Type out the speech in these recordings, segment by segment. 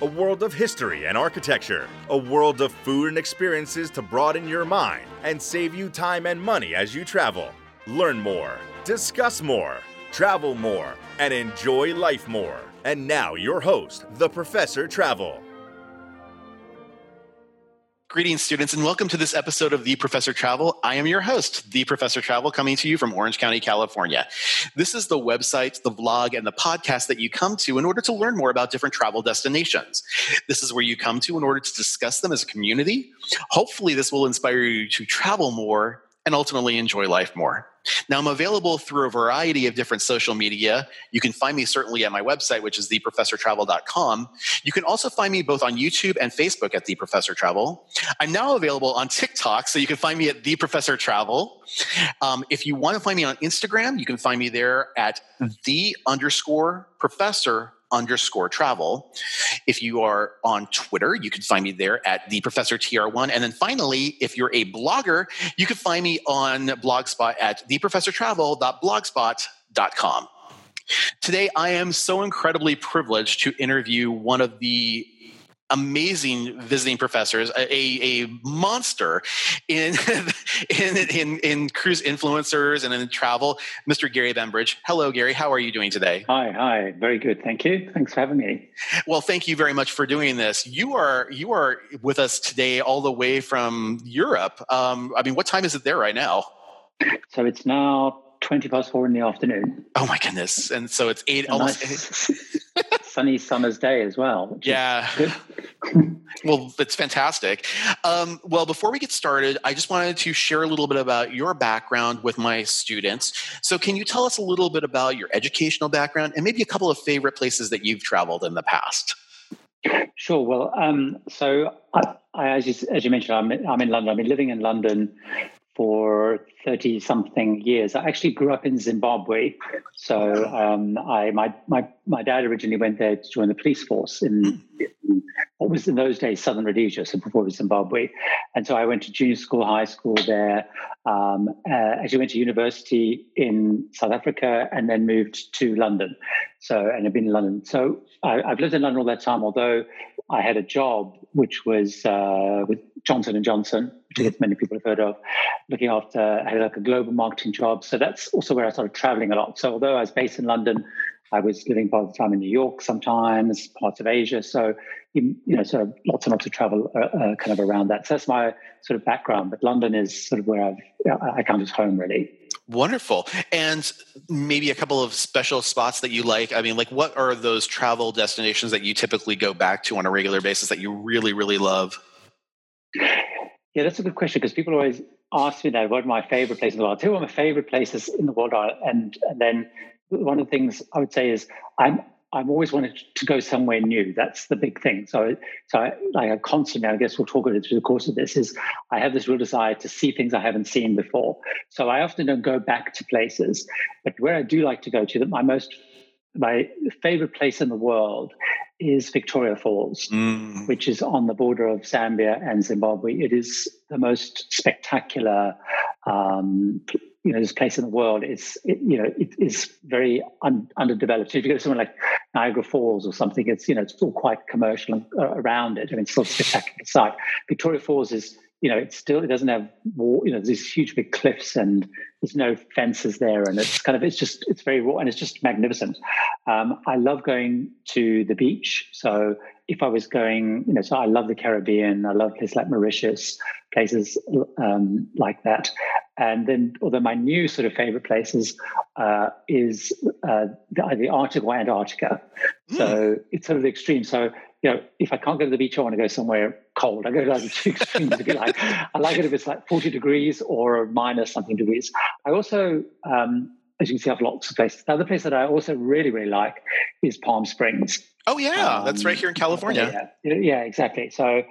a world of history and architecture, a world of food and experiences to broaden your mind and save you time and money as you travel. Learn more, discuss more, travel more, and enjoy life more. And now, your host, the Professor Travel. Greetings, students, and welcome to this episode of The Professor Travel. I am your host, The Professor Travel, coming to you from Orange County, California. This is the website, the vlog, and the podcast that you come to in order to learn more about different travel destinations. This is where you come to in order to discuss them as a community. Hopefully, this will inspire you to travel more and ultimately enjoy life more. Now, I'm available through a variety of different social media. You can find me certainly at my website, which is theprofessortravel.com. You can also find me both on YouTube and Facebook at The Professor Travel. I'm now available on TikTok, so you can find me at The Professor Travel. Um, if you want to find me on Instagram, you can find me there at the underscore professor underscore travel. If you are on Twitter, you can find me there at the Professor TR1. And then finally, if you're a blogger, you can find me on Blogspot at theprofessortravel.blogspot.com. Today, I am so incredibly privileged to interview one of the amazing visiting professors, a, a monster in, in, in, in, cruise influencers and in travel, Mr. Gary Bembridge. Hello, Gary. How are you doing today? Hi, hi. Very good. Thank you. Thanks for having me. Well, thank you very much for doing this. You are, you are with us today all the way from Europe. Um, I mean, what time is it there right now? So it's now 20 past four in the afternoon. Oh my goodness. And so it's eight, almost nice sunny summer's day as well. Yeah. well, it's fantastic. Um, well, before we get started, I just wanted to share a little bit about your background with my students. So, can you tell us a little bit about your educational background and maybe a couple of favorite places that you've traveled in the past? Sure. Well, um, so I, I, as, you, as you mentioned, I'm, I'm in London. I've been living in London for 30 something years. I actually grew up in Zimbabwe. So um, I, my, my, my dad originally went there to join the police force in, in, what was in those days Southern Rhodesia, so before it was Zimbabwe. And so I went to junior school, high school there. Um, uh, actually went to university in South Africa and then moved to London. So, and I've been in London. So I, have lived in London all that time, although I had a job which was uh, with Johnson and Johnson, which many people have heard of, looking after I had like a global marketing job. So that's also where I started traveling a lot. So although I was based in London, I was living part of the time in New York, sometimes parts of Asia. So you, know, sort of lots and lots of travel uh, uh, kind of around that. So that's my sort of background. But London is sort of where I've I count as home really. Wonderful. And maybe a couple of special spots that you like. I mean, like what are those travel destinations that you typically go back to on a regular basis that you really, really love? Yeah, that's a good question because people always ask me that what are my favorite places in the world. Two of my favorite places in the world are, and, and then one of the things I would say is I'm I'm always wanted to go somewhere new. That's the big thing. So, so I, like I constantly, I guess we'll talk about it through the course of this. Is I have this real desire to see things I haven't seen before. So I often don't go back to places, but where I do like to go to, that my most my favorite place in the world is Victoria Falls, mm. which is on the border of Zambia and Zimbabwe. It is the most spectacular, um, you know, this place in the world. It's, it, you know, it is very un- underdeveloped. So if you go to somewhere like Niagara Falls or something, it's, you know, it's all quite commercial uh, around it. I mean, it's still a spectacular site. Victoria Falls is you know, it still it doesn't have wall, you know, there's these huge big cliffs and there's no fences there, and it's kind of it's just it's very raw and it's just magnificent. Um, I love going to the beach. So if I was going, you know, so I love the Caribbean. I love places like Mauritius, places um, like that. And then, although my new sort of favorite places uh, is uh, the, the Arctic or Antarctica. Mm. So it's sort of the extreme. So you know, if I can't go to the beach, I want to go somewhere cold. I go to like the two extremes. If you like, I like it if it's like 40 degrees or minus something degrees. I also, um, as you can see, I have lots of places. The other place that I also really, really like is Palm Springs. Oh yeah, um, that's right here in California. Yeah, yeah exactly. So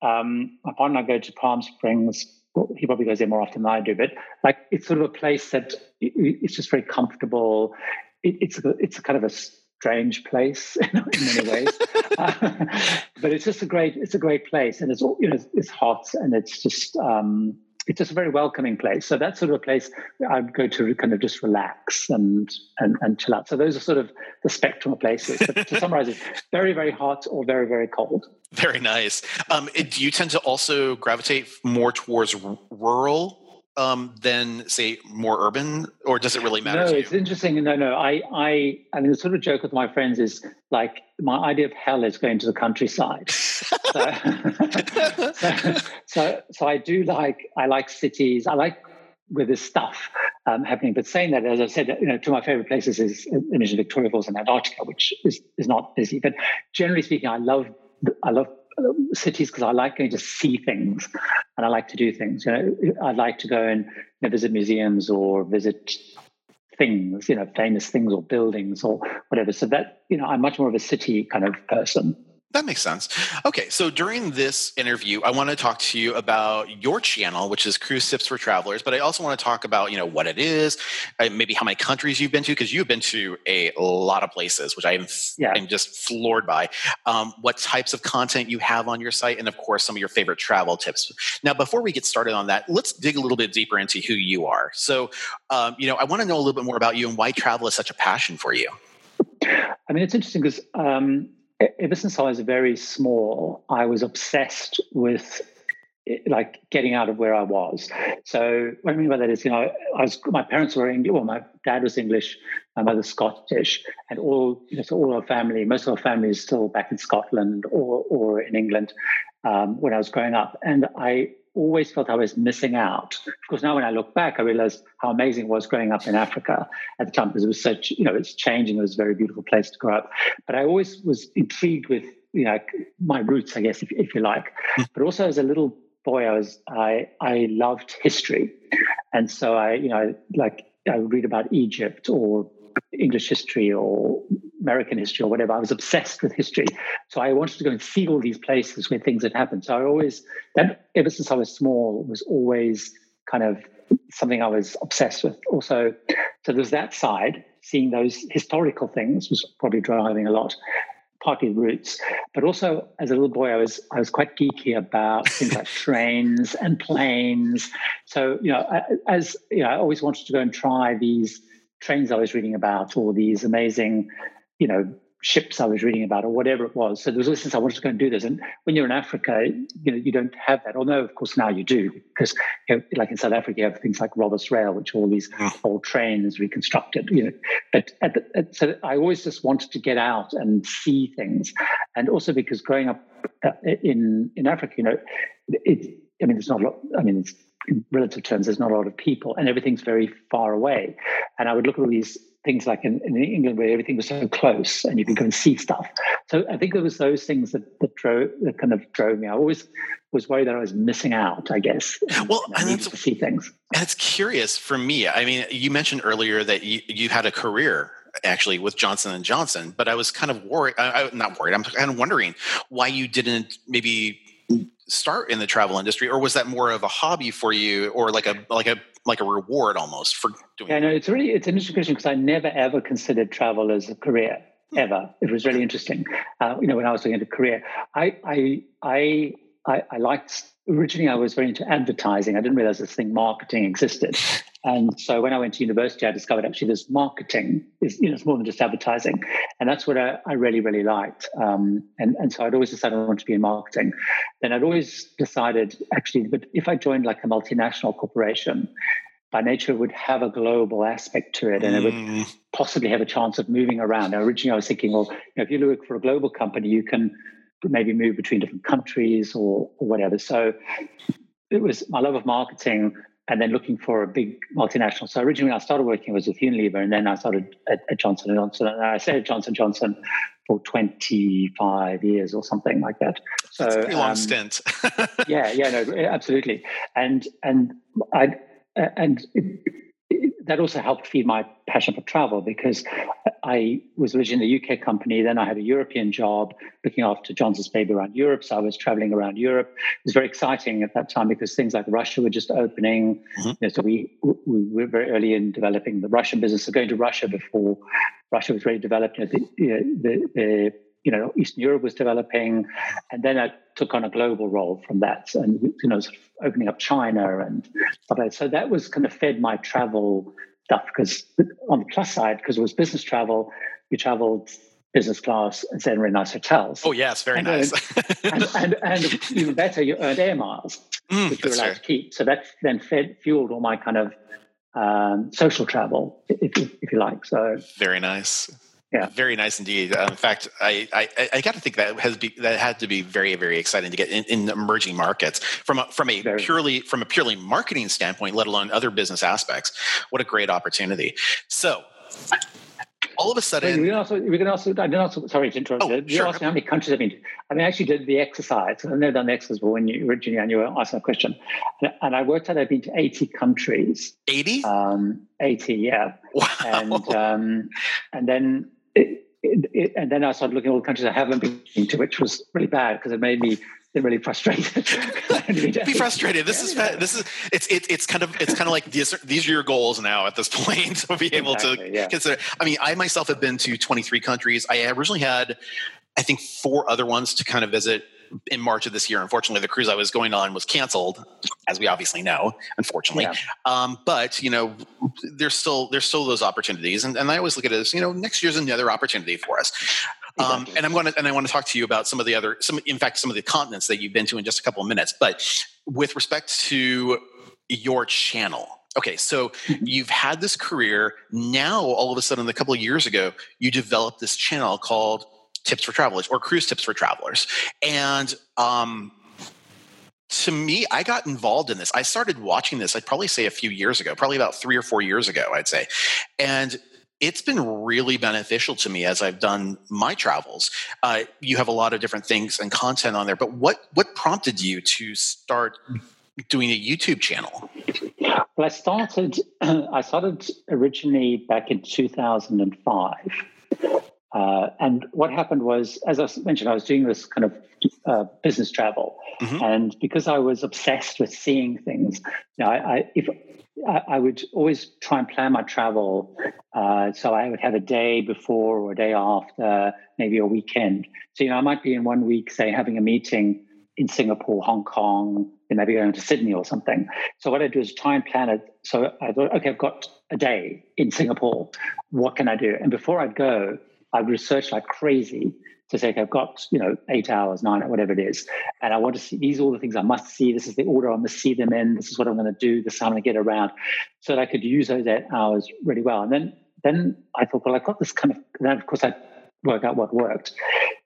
um, my partner and I go to Palm Springs well, he probably goes there more often than I do, but like it's sort of a place that it's just very comfortable. It, it's a, it's a kind of a strange place in many ways, uh, but it's just a great it's a great place, and it's all you know it's hot and it's just. Um, it's just a very welcoming place. So that's sort of a place I'd go to kind of just relax and, and and chill out. So those are sort of the spectrum of places. But to summarize it, very, very hot or very, very cold. Very nice. Um, do you tend to also gravitate more towards rural um, than say more urban, or does it really matter? No, it's interesting. No, no. I, I, I mean, the sort of joke with my friends is like my idea of hell is going to the countryside. so, so, so, so, I do like I like cities. I like where there's stuff um, happening. But saying that, as I said, you know, two of my favorite places is imagine Victoria Falls and Antarctica, which is is not busy. But generally speaking, I love I love cities because I like going to see things and I like to do things. You know, I like to go and you know, visit museums or visit things, you know, famous things or buildings or whatever. So that, you know, I'm much more of a city kind of person. That makes sense. Okay, so during this interview, I want to talk to you about your channel, which is Cruise Tips for Travelers. But I also want to talk about, you know, what it is, uh, maybe how many countries you've been to, because you've been to a lot of places, which I am yeah. I'm just floored by. Um, what types of content you have on your site, and of course, some of your favorite travel tips. Now, before we get started on that, let's dig a little bit deeper into who you are. So, um, you know, I want to know a little bit more about you and why travel is such a passion for you. I mean, it's interesting because. Um, ever since I was very small, I was obsessed with like getting out of where I was. So what I mean by that is, you know, I was my parents were English. Well, my dad was English, my mother's Scottish, and all you know, so all our family, most of our family is still back in Scotland or or in England um, when I was growing up, and I always felt I was missing out. Of course, now when I look back, I realized how amazing it was growing up in Africa at the time because it was such, you know, it's changing. It was a very beautiful place to grow up. But I always was intrigued with, you know, my roots, I guess, if, if you like. Hmm. But also as a little boy, I was, I, I loved history. And so I, you know, like I would read about Egypt or English history or American history or whatever. I was obsessed with history. So I wanted to go and see all these places where things had happened. So I always, that ever since I was small, was always kind of something I was obsessed with. Also, so there's that side, seeing those historical things was probably driving a lot partly roots, but also as a little boy, I was I was quite geeky about things like trains and planes. So you know, as you know, I always wanted to go and try these trains I was reading about or these amazing, you know, ships I was reading about or whatever it was. So there was always since I wanted to go and do this. And when you're in Africa, you know, you don't have that. Although of course now you do, because you know, like in South Africa, you have things like Rovos Rail, which all these old trains reconstructed, you know. But at the, at, so I always just wanted to get out and see things. And also because growing up uh, in in Africa, you know, it I mean, there's not a lot, I mean, in relative terms, there's not a lot of people and everything's very far away. And I would look at all these things like in, in England where everything was so close and you could go and see stuff. So I think it was those things that, that drove, that kind of drove me. I always was worried that I was missing out, I guess. Well, and, and to see things. And it's curious for me. I mean, you mentioned earlier that you, you had a career actually with Johnson and Johnson, but I was kind of worried. I, I, not worried. I'm kind of wondering why you didn't maybe start in the travel industry, or was that more of a hobby for you, or like a like a like a reward almost for doing? Yeah, no, it's really it's an interesting question because I never ever considered travel as a career hmm. ever. It was really interesting. Uh, you know, when I was looking at a career, I I I I, I liked originally I was very into advertising. I didn't realize this thing marketing existed. And so when I went to university, I discovered actually this marketing is you know it's more than just advertising, and that's what I, I really really liked. Um, and and so I'd always decided I wanted to be in marketing. Then I'd always decided actually, but if I joined like a multinational corporation, by nature would have a global aspect to it, and it would mm. possibly have a chance of moving around. Now, originally, I was thinking, well, you know, if you look for a global company, you can maybe move between different countries or, or whatever. So it was my love of marketing and then looking for a big multinational. So originally, I started working was with Unilever, and then I started at, at Johnson and Johnson. And I stayed at Johnson Johnson for 25 years or something like that. So That's a pretty long um, stint. yeah, yeah, no, absolutely. And and I and it, that also helped feed my passion for travel because I was originally in a UK company. Then I had a European job looking after Johnson's Baby around Europe. So I was traveling around Europe. It was very exciting at that time because things like Russia were just opening. Mm-hmm. You know, so we, we were very early in developing the Russian business. So going to Russia before Russia was really developed, you know, the, you know, the, the you know, Eastern Europe was developing, and then I took on a global role from that, and you know, sort of opening up China and stuff like that. So that was kind of fed my travel stuff because on the plus side, because it was business travel, you traveled business class and stayed in really nice hotels. Oh yes, very and nice. and, and, and, even better, you earned air miles, mm, which you were allowed to keep. So that then fed fueled all my kind of um, social travel, if, if you like. So very nice. Yeah, very nice indeed. Uh, in fact, I I, I got to think that has be, that had to be very very exciting to get in, in emerging markets from a, from a very. purely from a purely marketing standpoint, let alone other business aspects. What a great opportunity! So. All of a sudden, we can also we can also I did also sorry to interrupt. Oh, you sure. asked how many countries I've been to. I mean, I actually did the exercise. I've never done the exercise, but when you originally and you were asking a question, and, I worked out I've been to eighty countries. Eighty. Um, eighty, yeah. Wow. And um, and then it, it, and then I started looking at all the countries I haven't been to, which was really bad because it made me really frustrated. Be frustrated. This is this is it's it, it's kind of it's kind of like these these are your goals now at this point to be able exactly, to yeah. consider. I mean, I myself have been to 23 countries. I originally had I think four other ones to kind of visit in March of this year. Unfortunately, the cruise I was going on was canceled, as we obviously know. Unfortunately, yeah. um, but you know, there's still there's still those opportunities, and, and I always look at it as you know, next year's another opportunity for us. Um, and I'm going to and I want to talk to you about some of the other some in fact some of the continents that you've been to in just a couple of minutes. But with respect to your channel. Okay, so mm-hmm. you've had this career. Now, all of a sudden, a couple of years ago, you developed this channel called tips for travelers or cruise tips for travelers. And um, to me, I got involved in this. I started watching this, I'd probably say a few years ago, probably about three or four years ago, I'd say. And it's been really beneficial to me as I've done my travels. Uh, you have a lot of different things and content on there, but what what prompted you to start doing a YouTube channel? Well, I started I started originally back in 2005 uh, and what happened was, as I mentioned, I was doing this kind of uh, business travel, mm-hmm. and because I was obsessed with seeing things, you know, I, I if I, I, would always try and plan my travel, uh, so I would have a day before or a day after, maybe a weekend. So you know, I might be in one week, say, having a meeting in Singapore, Hong Kong, then maybe going to Sydney or something. So what I do is try and plan it. So I thought, okay, I've got a day in Singapore. What can I do? And before I'd go, I research like crazy to say, okay, I've got, you know, eight hours, nine, whatever it is. And I want to see these are all the things I must see. This is the order I must see them in. This is what I'm going to do. This is how I'm going to get around. So that I could use those eight hours really well. And then then I thought, well, I've got this kind of then of course I work out what worked.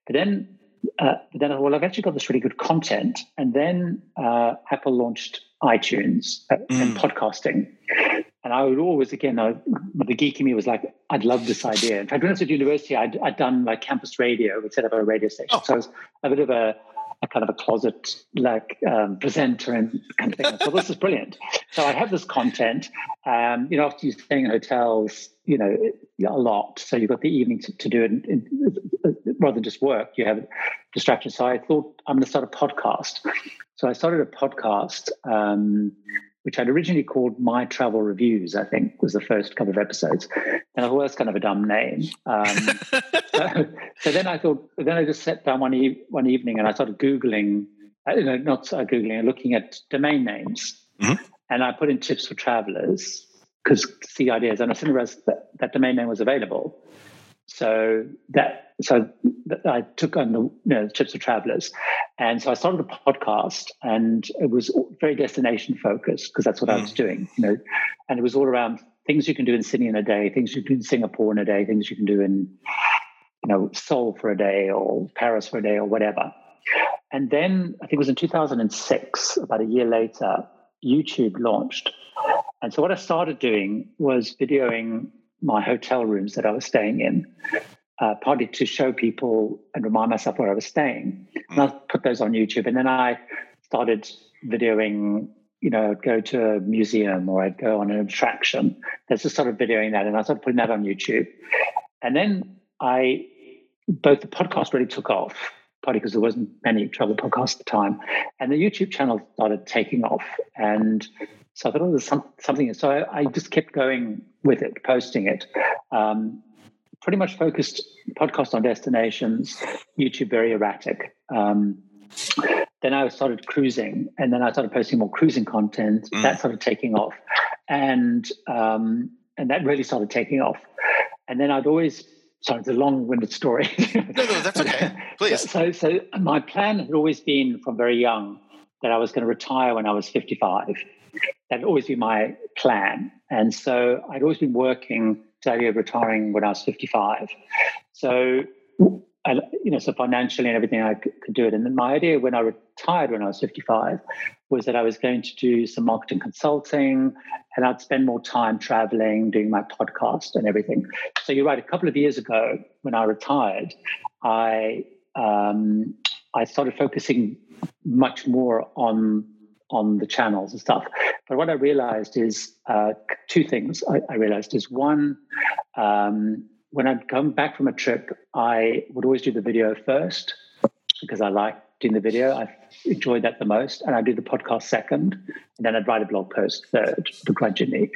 But then uh, but then I thought, well, I've actually got this really good content. And then uh, Apple launched iTunes uh, mm. and podcasting. And I would always, again, I, the geek in me was like, I'd love this idea. In fact, when I was at university, I'd, I'd done like campus radio. We'd set up a radio station. Oh. So I was a bit of a, a kind of a closet like um, presenter and kind of thing. so this is brilliant. So I have this content. Um, you know, after you're staying in hotels, you know, a lot. So you've got the evening to, to do it in, in, rather than just work. You have distractions. So I thought I'm going to start a podcast. So I started a podcast. Um, which I'd originally called My Travel Reviews, I think was the first couple of episodes. And I thought, that's kind of a dumb name. Um, so, so, then I thought, then I just sat down one, e- one evening and I started Googling, uh, you know, not uh, Googling, looking at domain names. Mm-hmm. And I put in tips for travelers because see ideas. And I soon realized that that domain name was available. So that so I took on the you know, tips of travelers, and so I started a podcast, and it was very destination focused because that's what mm. I was mm. doing, you know, and it was all around things you can do in Sydney in a day, things you can do in Singapore in a day, things you can do in you know Seoul for a day or Paris for a day or whatever. And then I think it was in 2006, about a year later, YouTube launched. And so what I started doing was videoing my hotel rooms that I was staying in, uh, partly to show people and remind myself where I was staying. And I put those on YouTube. And then I started videoing, you know, I'd go to a museum or I'd go on an attraction. That's just sort of videoing that. And I started putting that on YouTube. and then I both the podcast really took off, partly because there wasn't many travel podcasts at the time, and the YouTube channel started taking off. And so I thought, oh, there's some, something. So I, I, just kept going with it, posting it. Um, pretty much focused podcast on destinations, YouTube very erratic. Um, then I started cruising, and then I started posting more cruising content. Mm. That started taking off, and um, and that really started taking off. And then I'd always sorry, it's a long-winded story. no, no, that's okay. Please. so, so my plan had always been from very young that I was going to retire when I was 55. That had always be my plan, and so I'd always been working the idea of retiring when I was 55. So I, you know, so financially and everything, I could, do it. And then my idea when I retired when I was 55 was that I was going to do some marketing consulting and I'd spend more time traveling, doing my podcast and everything. So you're right. A couple of years ago, when I retired, I um, I started focusing much more on on the channels and stuff. But what I realized is uh, two things. I, I, realized is one. Um, when I'd come back from a trip, I would always do the video first because I like doing the video. I enjoyed that the most. And I'd do the podcast second. And then I'd write a blog post third, begrudgingly.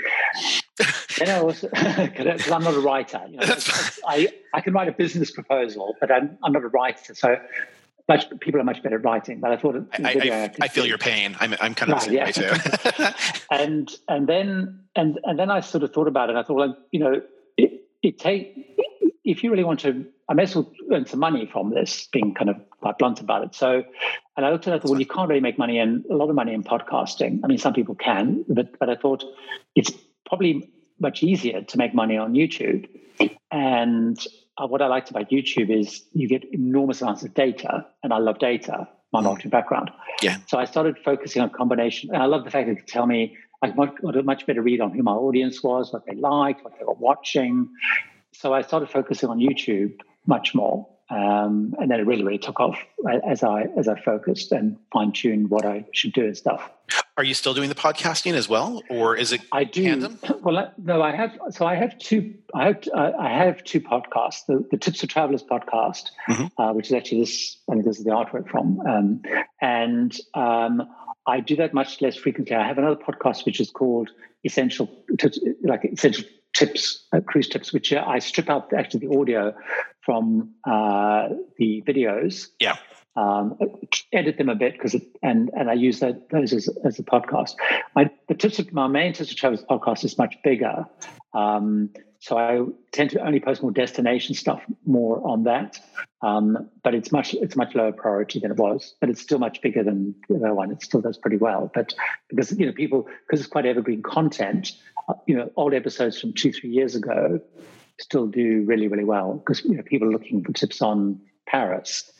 then I also, because I'm not a writer, you know, I, I can write a business proposal, but I'm, I'm not a writer. So much people are much better at writing. But I thought I, I, I, I feel your pain. I'm I'm kind of right, yeah. too. and and then and and then I sort of thought about it. I thought, well, you know, it take if you really want to, I may as well earn some money from this, being kind of quite blunt about it. So, and I looked at it, I thought, well, you can't really make money and a lot of money in podcasting. I mean, some people can, but but I thought it's probably much easier to make money on YouTube. And uh, what I liked about YouTube is you get enormous amounts of data, and I love data. My marketing background. Yeah. So I started focusing on combination, and I love the fact that it could tell me I got a much better read on who my audience was, what they liked, what they were watching. So I started focusing on YouTube much more. Um, and then it really, really took off as I as I focused and fine tuned what I should do and stuff. Are you still doing the podcasting as well, or is it? I do. Tandem? Well, no, I have. So I have two. I have. I have two podcasts. The, the Tips for Travelers podcast, mm-hmm. uh, which is actually this. I mean, this is the artwork from, um, and um, I do that much less frequently. I have another podcast which is called Essential Tips, like Essential Tips, uh, Cruise Tips, which uh, I strip out actually the audio from uh, the videos. Yeah. Um, edit them a bit because and and I use that those as, as a podcast. My the tips of my main tips of travels podcast is much bigger. Um, so I tend to only post more destination stuff more on that. Um, but it's much it's much lower priority than it was. But it's still much bigger than the other one. It still does pretty well. But because you know people because it's quite evergreen content, you know old episodes from two three years ago still do really really well because you know people are looking for tips on Paris.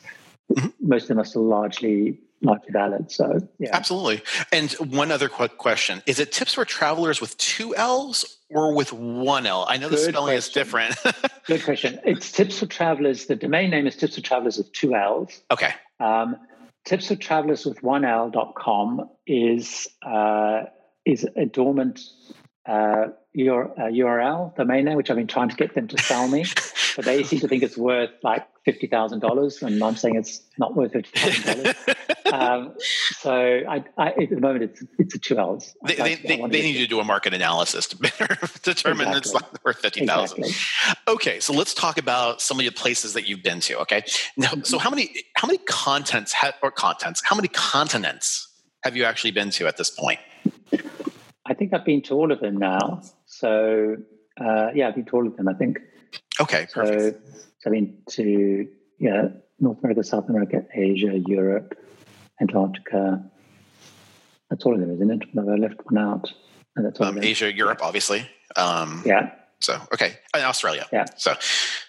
Mm-hmm. Most of us are largely largely valid. So yeah, absolutely. And one other quick question: Is it tips for travelers with two L's or with one L? I know Good the spelling question. is different. Good question. It's Tips for Travelers. The domain name is Tips for Travelers with two L's. Okay. Um, tips for Travelers with one L.com is uh, is a dormant uh, URL domain name, which I've been trying to get them to sell me, but they seem to think it's worth like fifty thousand dollars, and I'm saying it's not worth fifty thousand dollars. um, so I, I, at the moment, it's it's a two L's. They, they, they, they need to do a market analysis to determine exactly. it's not worth fifty thousand. Exactly. Okay, so let's talk about some of the places that you've been to. Okay, now, so how many how many contents ha- or contents? How many continents have you actually been to at this point? I think I've been to all of them now. So uh, yeah, I've been to all of them. I think. Okay, perfect. So, I've been to yeah North America, South America, Asia, Europe, Antarctica. That's all of them, isn't it? No, I left one out. And that's all um, Asia, Europe, obviously. Um, yeah. So okay, and Australia. Yeah. So.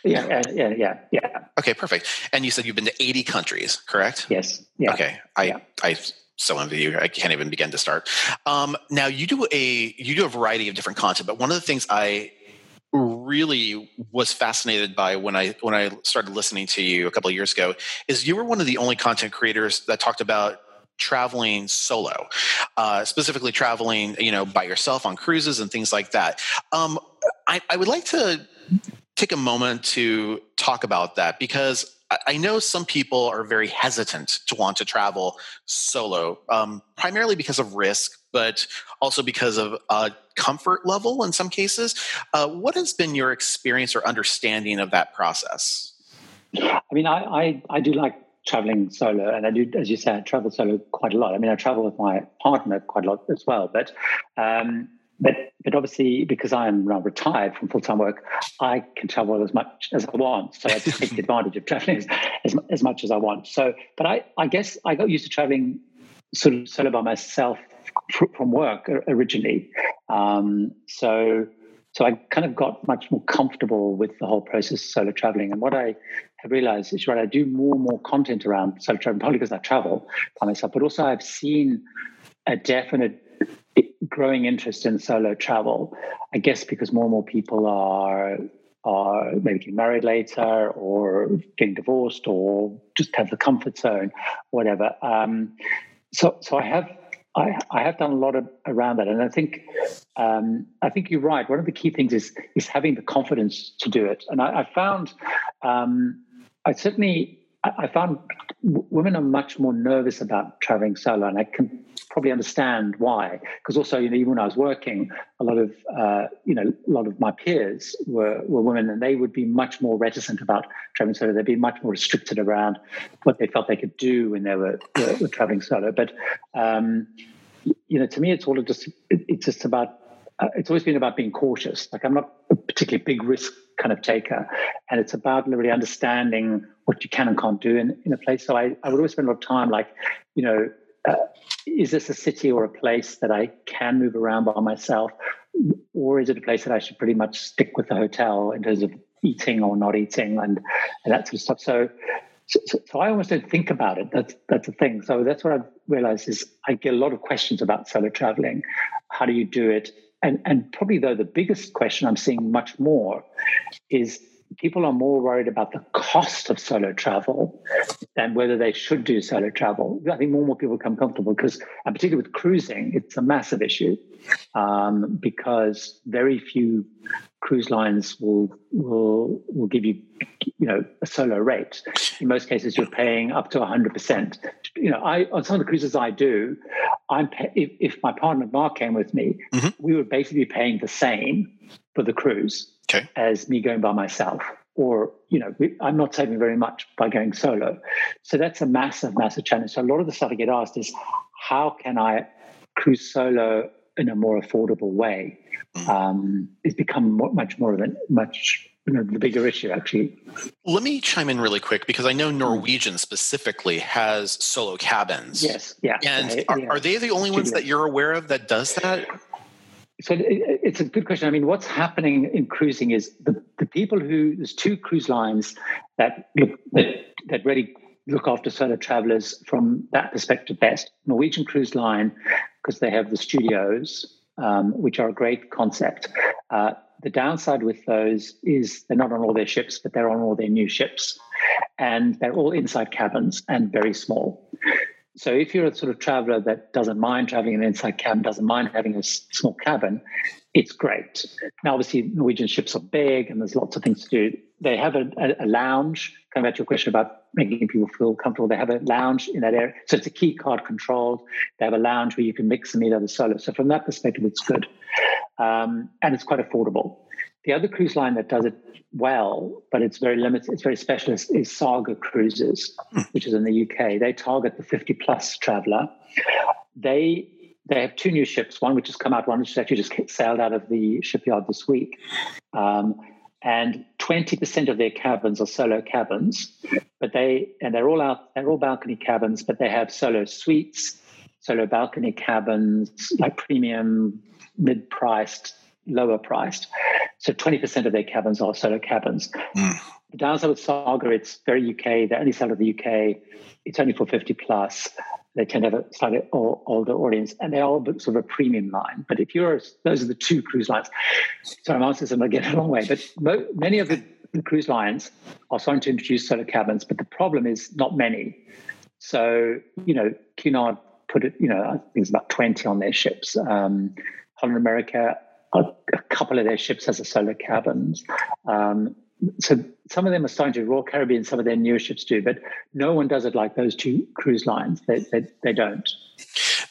Yeah, yeah, yeah, yeah. Okay, perfect. And you said you've been to eighty countries, correct? Yes. Yeah. Okay. I yeah. I so envy you. I can't even begin to start. Um, now you do a you do a variety of different content, but one of the things I really was fascinated by when I when I started listening to you a couple of years ago is you were one of the only content creators that talked about traveling solo, uh, specifically traveling you know by yourself on cruises and things like that. Um, I, I would like to take a moment to talk about that because I know some people are very hesitant to want to travel solo, um, primarily because of risk, but also because of uh, comfort level in some cases. Uh, what has been your experience or understanding of that process? I mean, I, I, I do like traveling solo, and I do, as you say, I travel solo quite a lot. I mean, I travel with my partner quite a lot as well, but um, but but obviously because I am now retired from full time work, I can travel as much as I want. So I take advantage of traveling as, as, as much as I want. So, but I I guess I got used to traveling sort of solo by myself from work originally. Um, so so I kind of got much more comfortable with the whole process of solo traveling. And what I have realized is right, I do more and more content around solo traveling, probably because I travel by myself, but also I've seen a definite growing interest in solo travel. I guess because more and more people are are maybe getting married later or getting divorced or just have the comfort zone, whatever. Um, so so I have I, I, have done a lot of, around that, and I think um, I think you're right. One of the key things is is having the confidence to do it. And I, I found um, I certainly I found women are much more nervous about traveling solo, and I can probably understand why. Because also, you know, even when I was working, a lot of uh, you know, a lot of my peers were were women, and they would be much more reticent about traveling solo. They'd be much more restricted around what they felt they could do when they were were, were traveling solo. But um, you know, to me, it's all just it, it's just about uh, it's always been about being cautious. Like I'm not a particularly big risk kind of taker, and it's about really understanding what you can and can't do in, in a place. So I, I would always spend a lot of time, like, you know, uh, is this a city or a place that I can move around by myself, or is it a place that I should pretty much stick with the hotel in terms of eating or not eating and, and that sort of stuff. So so, so, I almost don't think about it. That's that's the thing. So that's what I've realized is I get a lot of questions about solo traveling. How do you do it? And, and probably though the biggest question I'm seeing much more is people are more worried about the cost of solo travel than whether they should do solo travel. I think more and more people become comfortable because, and particularly with cruising, it's a massive issue um, because very few cruise lines will will will give you you know a solo rate. In most cases, you're paying up to 100 percent. You know, I on some of the cruises I do, I'm if, if my partner Mark came with me, mm-hmm. we would basically be paying the same for the cruise okay. as me going by myself. Or, you know, I'm not saving very much by going solo. So that's a massive, massive challenge. So a lot of the stuff I get asked is how can I cruise solo in a more affordable way? Mm. Um, it's become much more of a much you know, the bigger issue actually. Let me chime in really quick because I know Norwegian specifically has solo cabins. Yes, yeah. And are, are they the only ones that you're aware of that does that? So it's a good question. I mean, what's happening in cruising is the, the people who there's two cruise lines that look that that really look after solo travelers from that perspective best. Norwegian Cruise Line because they have the studios, um, which are a great concept. Uh, the downside with those is they're not on all their ships, but they're on all their new ships, and they're all inside cabins and very small. So if you're a sort of traveler that doesn't mind traveling in an inside cabin, doesn't mind having a small cabin, it's great. Now, obviously, Norwegian ships are big and there's lots of things to do. They have a, a, lounge. Coming back to your question about making people feel comfortable, they have a lounge in that area. So it's a key card controlled. They have a lounge where you can mix and meet other solos. So from that perspective, it's good. Um, and it's quite affordable. The other cruise line that does it well, but it's very limited, it's very specialist, is Saga Cruises, hmm. which is in the UK. They target the 50 plus traveler. They they have two new ships, one which has come out, one which has actually just sailed out of the shipyard this week. Um, and 20% of their cabins are solo cabins, but they and they're all out, they're all balcony cabins, but they have solo suites, solo balcony cabins, like premium, mid-priced, lower priced. So 20% of their cabins are solo cabins. Mm. The downside with Saga, it's very UK. They only sell to the UK. It's only for 50 plus. They tend to have a slightly older audience, and they're all sort of a premium line. But if you're, those are the two cruise lines. So I'm answering some again a long way. But mo- many of the, the cruise lines are starting to introduce solo cabins, but the problem is not many. So you know, Cunard put it. You know, I think it's about 20 on their ships. Um, Holland America a, a couple of their ships has a solo cabins. Um, so some of them are starting to Royal Caribbean, some of their newer ships do, but no one does it like those two cruise lines. They, they, they don't.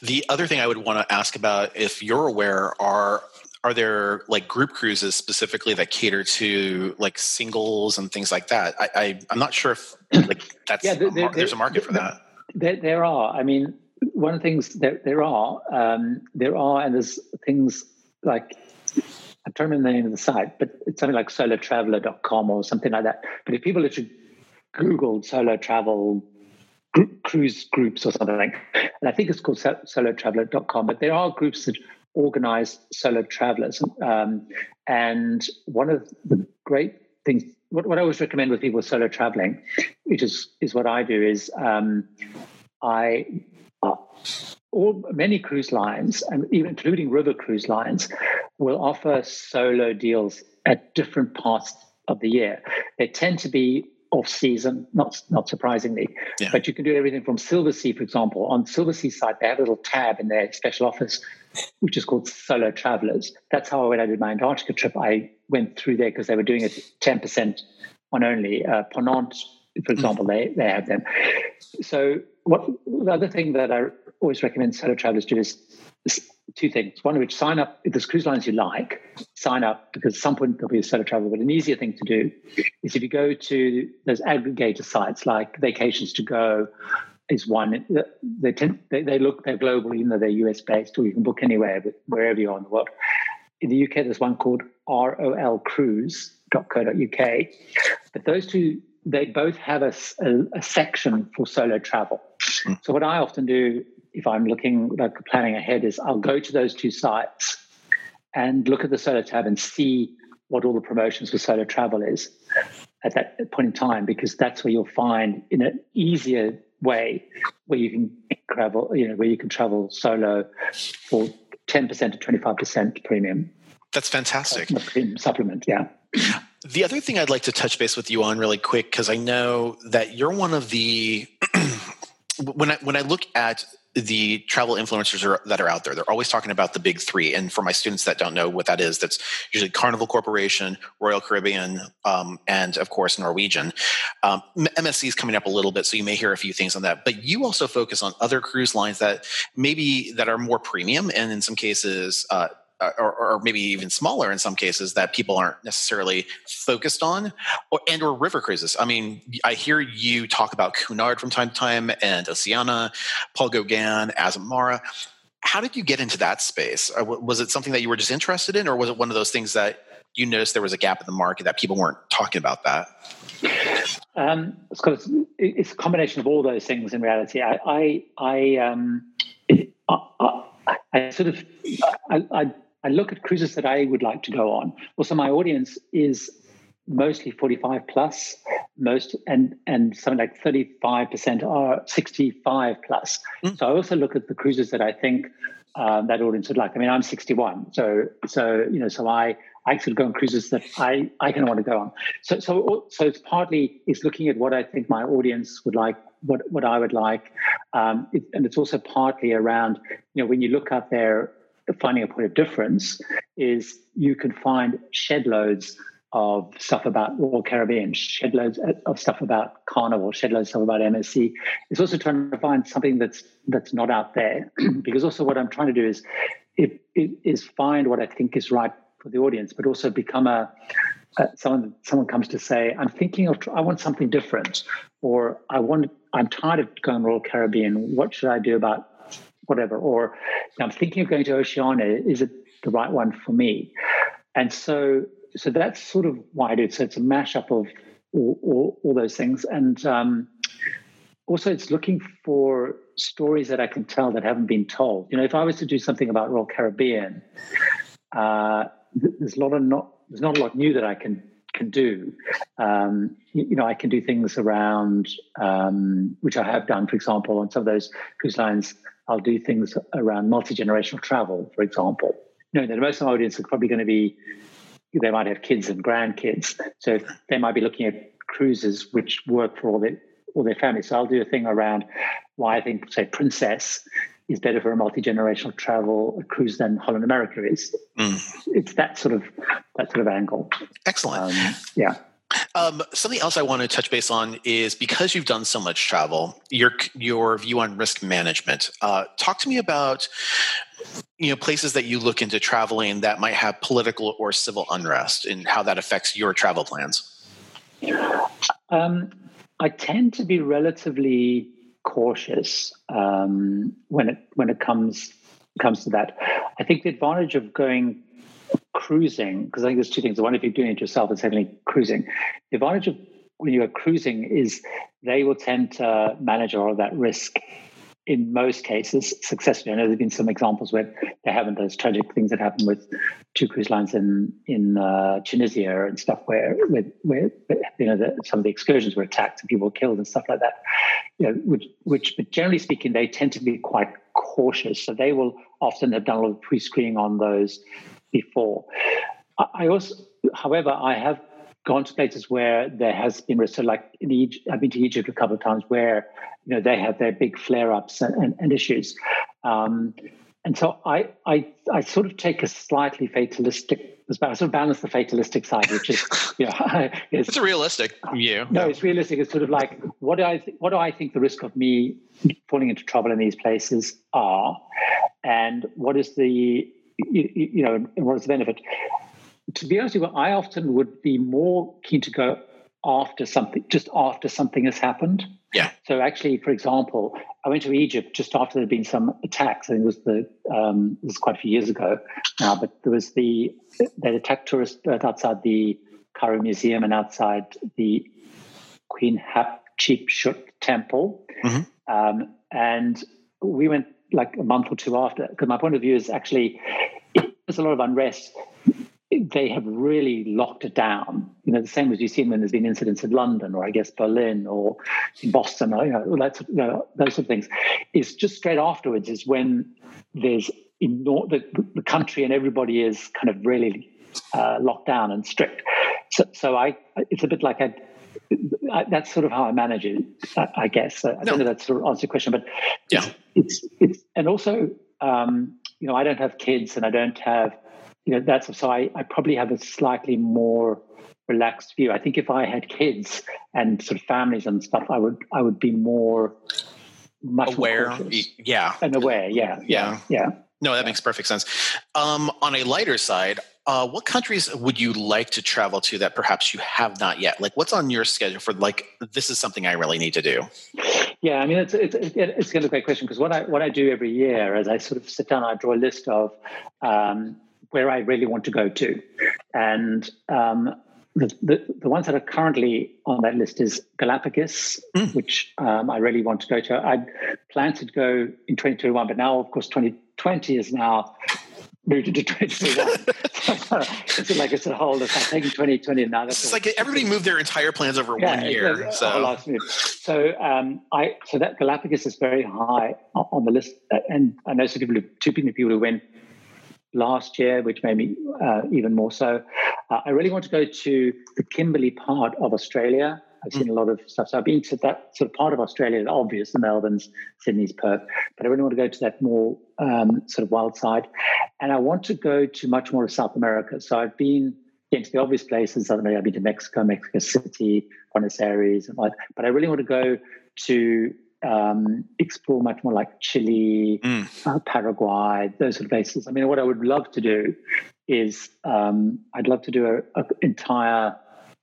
The other thing I would want to ask about, if you're aware, are are there like group cruises specifically that cater to like singles and things like that? I, I am not sure if like that's yeah, there, a, there's a market for that. There, there are. I mean, one of the things that there are, um, there are, and there's things like I'm trying the name of the site, but it's something like solotraveler.com or something like that. But if people literally Googled solo travel group, cruise groups or something and I think it's called solotraveler.com, but there are groups that organize solo travelers. Um, and one of the great things, what, what I always recommend with people solo traveling, which is, is what I do, is um, I uh, all many cruise lines, and even including river cruise lines, will offer solo deals at different parts of the year. They tend to be off season, not not surprisingly. Yeah. But you can do everything from Silversea, for example. On Silversea site, they have a little tab in their special office, which is called Solo Travelers. That's how when I did my Antarctica trip, I went through there because they were doing it 10% on only. Uh, Ponant, for example, mm. they, they have them. So what the other thing that I always recommend solo travelers do is, two things. One of which sign up if there's cruise lines you like, sign up because at some point there'll be a solo travel. But an easier thing to do is if you go to those aggregator sites like Vacations to Go is one. They tend they, they look they're global even though they're US based, or you can book anywhere, wherever you are in the world. In the UK, there's one called rolcruise.co.uk. But those two they both have a, a, a section for solo travel. Mm. So what I often do if I'm looking like planning ahead is I'll go to those two sites and look at the solo tab and see what all the promotions for solo travel is at that point in time because that's where you'll find in an easier way where you can travel you know where you can travel solo for 10% to 25% premium. That's fantastic. Supplement yeah. The other thing I'd like to touch base with you on really quick because I know that you're one of the when I when I look at the travel influencers are, that are out there, they're always talking about the big three. And for my students that don't know what that is, that's usually Carnival Corporation, Royal Caribbean, um, and of course Norwegian. Um, MSC is coming up a little bit, so you may hear a few things on that. But you also focus on other cruise lines that maybe that are more premium, and in some cases. Uh, or, or, maybe even smaller in some cases that people aren't necessarily focused on or, and or river cruises. I mean i hear you talk about cunard from time to time and Oceania, paul gauguin azamara. How did you get into that space? Uh, was it something that you were just interested in or was it one of those things that you noticed there was a gap in the market that people weren't talking about that? Um, it's, it's, a combination of all those things in reality. I i, I um, it, I, I, sort of I, I, I look at cruises that I would like to go on. Also, my audience is mostly 45 plus, most and and something like 35% are 65 plus. Mm. So I also look at the cruises that I think um, that audience would like. I mean, I'm 61, so so you know, so I I sort of go on cruises that I I can want to go on. So so so it's partly is looking at what I think my audience would like, what what I would like, um, it, and it's also partly around you know when you look out there finding a point of difference is you can find shed loads of stuff about Royal Caribbean, shed loads of stuff about Carnival, shed loads of stuff about MSC. It's also trying to find something that's that's not out there, because also what I'm trying to do is it, it is find what I think is right for the audience, but also become a, a someone someone comes to say, I'm thinking of I want something different, or I want I'm tired of going Royal Caribbean. What should I do about whatever, or I'm thinking of going to Oceania. Is it the right one for me? And so, so that's sort of why I do it. So it's a mashup of all, all, all those things, and um, also it's looking for stories that I can tell that haven't been told. You know, if I was to do something about Royal Caribbean, uh, there's a lot of not there's not a lot new that I can can do. Um, you, you, know, I can do things around um, which I have done, for example, on some of those cruise lines. I'll do things around multi generational travel, for example. You know, the most of my audience are probably going to be, they might have kids and grandkids. So they might be looking at cruises which work for all their, all their families. So I'll do a thing around why I think, say, Princess is better for a multi generational travel cruise than Holland America is. Mm. It's that sort of that sort of angle. Excellent. Um, yeah. Um, something else I want to touch base on is because you've done so much travel, your your view on risk management. Uh, talk to me about you know places that you look into traveling that might have political or civil unrest and how that affects your travel plans. Um, I tend to be relatively cautious um, when it when it comes comes to that. I think the advantage of going cruising, because I think there's two things. The one, if you're doing it yourself, and secondly, cruising. The advantage of when you are cruising is they will tend to manage all of that risk in most cases successfully. I know there've been some examples where they haven't. Those tragic things that happened with two cruise lines in in uh, Tunisia and stuff, where where, where you know the, some of the excursions were attacked and people were killed and stuff like that. You know, which which, but generally speaking, they tend to be quite cautious. So they will often have done a lot of pre-screening on those before. I also, however, I have gone to places where there has been risk. So, like in Egypt, I've been to Egypt a couple of times where you know they have their big flare-ups and, and, and issues. Um, and so I, I, I sort of take a slightly fatalistic. I sort of balance the fatalistic side, which is, you know, it's, it's a realistic view. No, it's realistic. It's sort of like, what do I, th- what do I think the risk of me falling into trouble in these places are, and what is the you, you know, and what is the benefit? To be honest with you, I often would be more keen to go after something, just after something has happened. Yeah. So actually, for example, I went to Egypt just after there had been some attacks. I think it was the um, this was quite a few years ago now, but there was the they attacked tourists outside the Cairo Museum and outside the Queen Hatshepsut Temple, mm-hmm. um, and we went like a month or two after. Because my point of view is actually there's a lot of unrest. They have really locked it down. You know, the same as you've seen when there's been incidents in London or I guess Berlin or Boston or you know, you know those sort of things. Is just straight afterwards is when there's enorm- the, the country and everybody is kind of really uh, locked down and strict. So, so I, it's a bit like I, that's sort of how I manage it, I, guess. I no. don't know if that sort of answers your question, but yeah, it's, it's, it's and also um, you know I don't have kids and I don't have you know that's so I, I probably have a slightly more relaxed view. I think if I had kids and sort of families and stuff, I would I would be more much aware. More yeah, and aware. Yeah, yeah, yeah. No, that makes perfect sense. Um, on a lighter side, uh, what countries would you like to travel to that perhaps you have not yet? Like, what's on your schedule for like this is something I really need to do? Yeah, I mean, it's it's it's kind of a great question because what I what I do every year is I sort of sit down, I draw a list of um, where I really want to go to, and um, the, the, the ones that are currently on that list is Galapagos, mm. which um, I really want to go to. I planned to go in 2021, but now, of course, 2020 is now moved into 2021. it's like it's a whole, it's like taking 2020 now. That's it's like everybody moved their entire plans over yeah, one year. so. so um, I, so that Galapagos is very high on the list. And I know some people, two people who went last year, which made me uh, even more so. Uh, I really want to go to the Kimberley part of Australia. I've seen mm. a lot of stuff. So I've been to that sort of part of Australia, the obvious, the Melbourne's, Sydney's, Perth, but I really want to go to that more um, sort of wild side. And I want to go to much more of South America. So I've been into the obvious places. South America, I've been to Mexico, Mexico City, Buenos Aires, and like, but I really want to go to um, explore much more like Chile, mm. uh, Paraguay, those sort of places. I mean, what I would love to do is um, I'd love to do an entire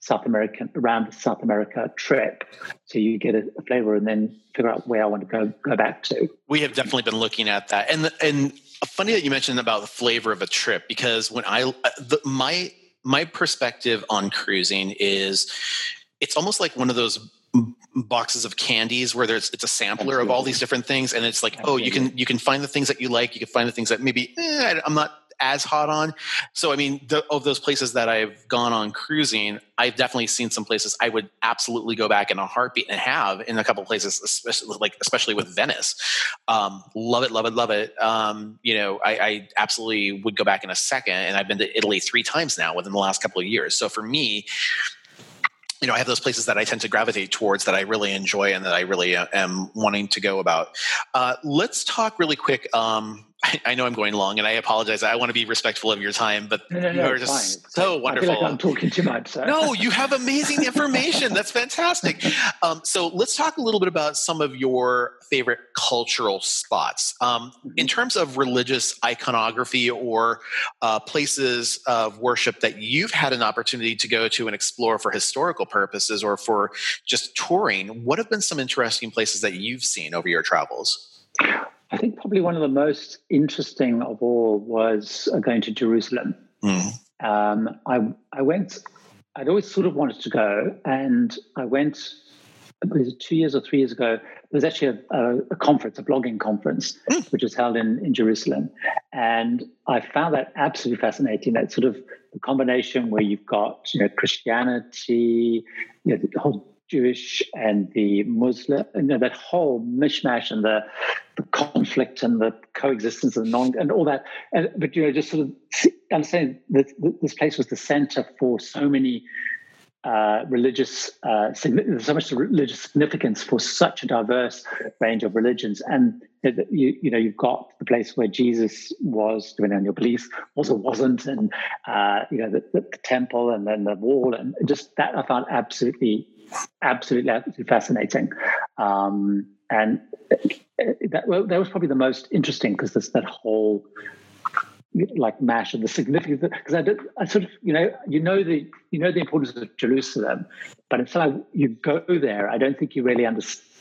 South American around the South America trip, so you get a, a, flavor and then figure out where I want to go go back to. We have definitely been looking at that, and and funny that you mentioned about the flavor of a trip because when I uh, the, my my perspective on cruising is it's almost like one of those boxes of candies where there's it's a sampler Absolutely. of all these different things and it's like Absolutely. oh you can you can find the things that you like you can find the things that maybe eh, i'm not as hot on so i mean the, of those places that i've gone on cruising i've definitely seen some places i would absolutely go back in a heartbeat and have in a couple places especially like especially with venice um, love it love it love it um, you know I, I absolutely would go back in a second and i've been to italy three times now within the last couple of years so for me you know, I have those places that I tend to gravitate towards that I really enjoy and that I really uh, am wanting to go about. Uh, let's talk really quick. Um, I, I, know I'm going long, and I apologize. I want to be respectful of your time, but no, no, you no, are just fine. so wonderful. I feel like I'm talking too much. So. No, you have amazing information. That's fantastic. Um, so let's talk a little bit about some of your favorite cultural spots um, mm-hmm. in terms of religious iconography or uh, places of worship that you've had an opportunity to go to and explore for historical purposes or for just touring. What have been some interesting places that you've seen over your travels? I think probably one of the most interesting of all was uh, going to Jerusalem. Mm. Um, I I went. I'd always sort of wanted to go, and I went. Was it two years or three years ago? There was actually a, a, a conference, a blogging conference, mm. which was held in, in Jerusalem, and I found that absolutely fascinating. That sort of the combination where you've got you know Christianity, you know, the whole Jewish and the Muslim, you know, that whole mishmash and the, the conflict and the coexistence and non and all that. And, but you know, just sort of understanding that this place was the center for so many uh, religious, uh, so much religious significance for such a diverse range of religions. And you, you know, you've got the place where Jesus was, depending on your beliefs, also wasn't, and uh, you know, the, the, the temple and then the wall, and just that I found absolutely absolutely, absolutely fascinating. Um, and that, well, that was probably the most interesting because there's that whole like mash and the significance because I, did, I sort of you know you know the you know the importance of Jerusalem, but until you go there, I don't think you really understand.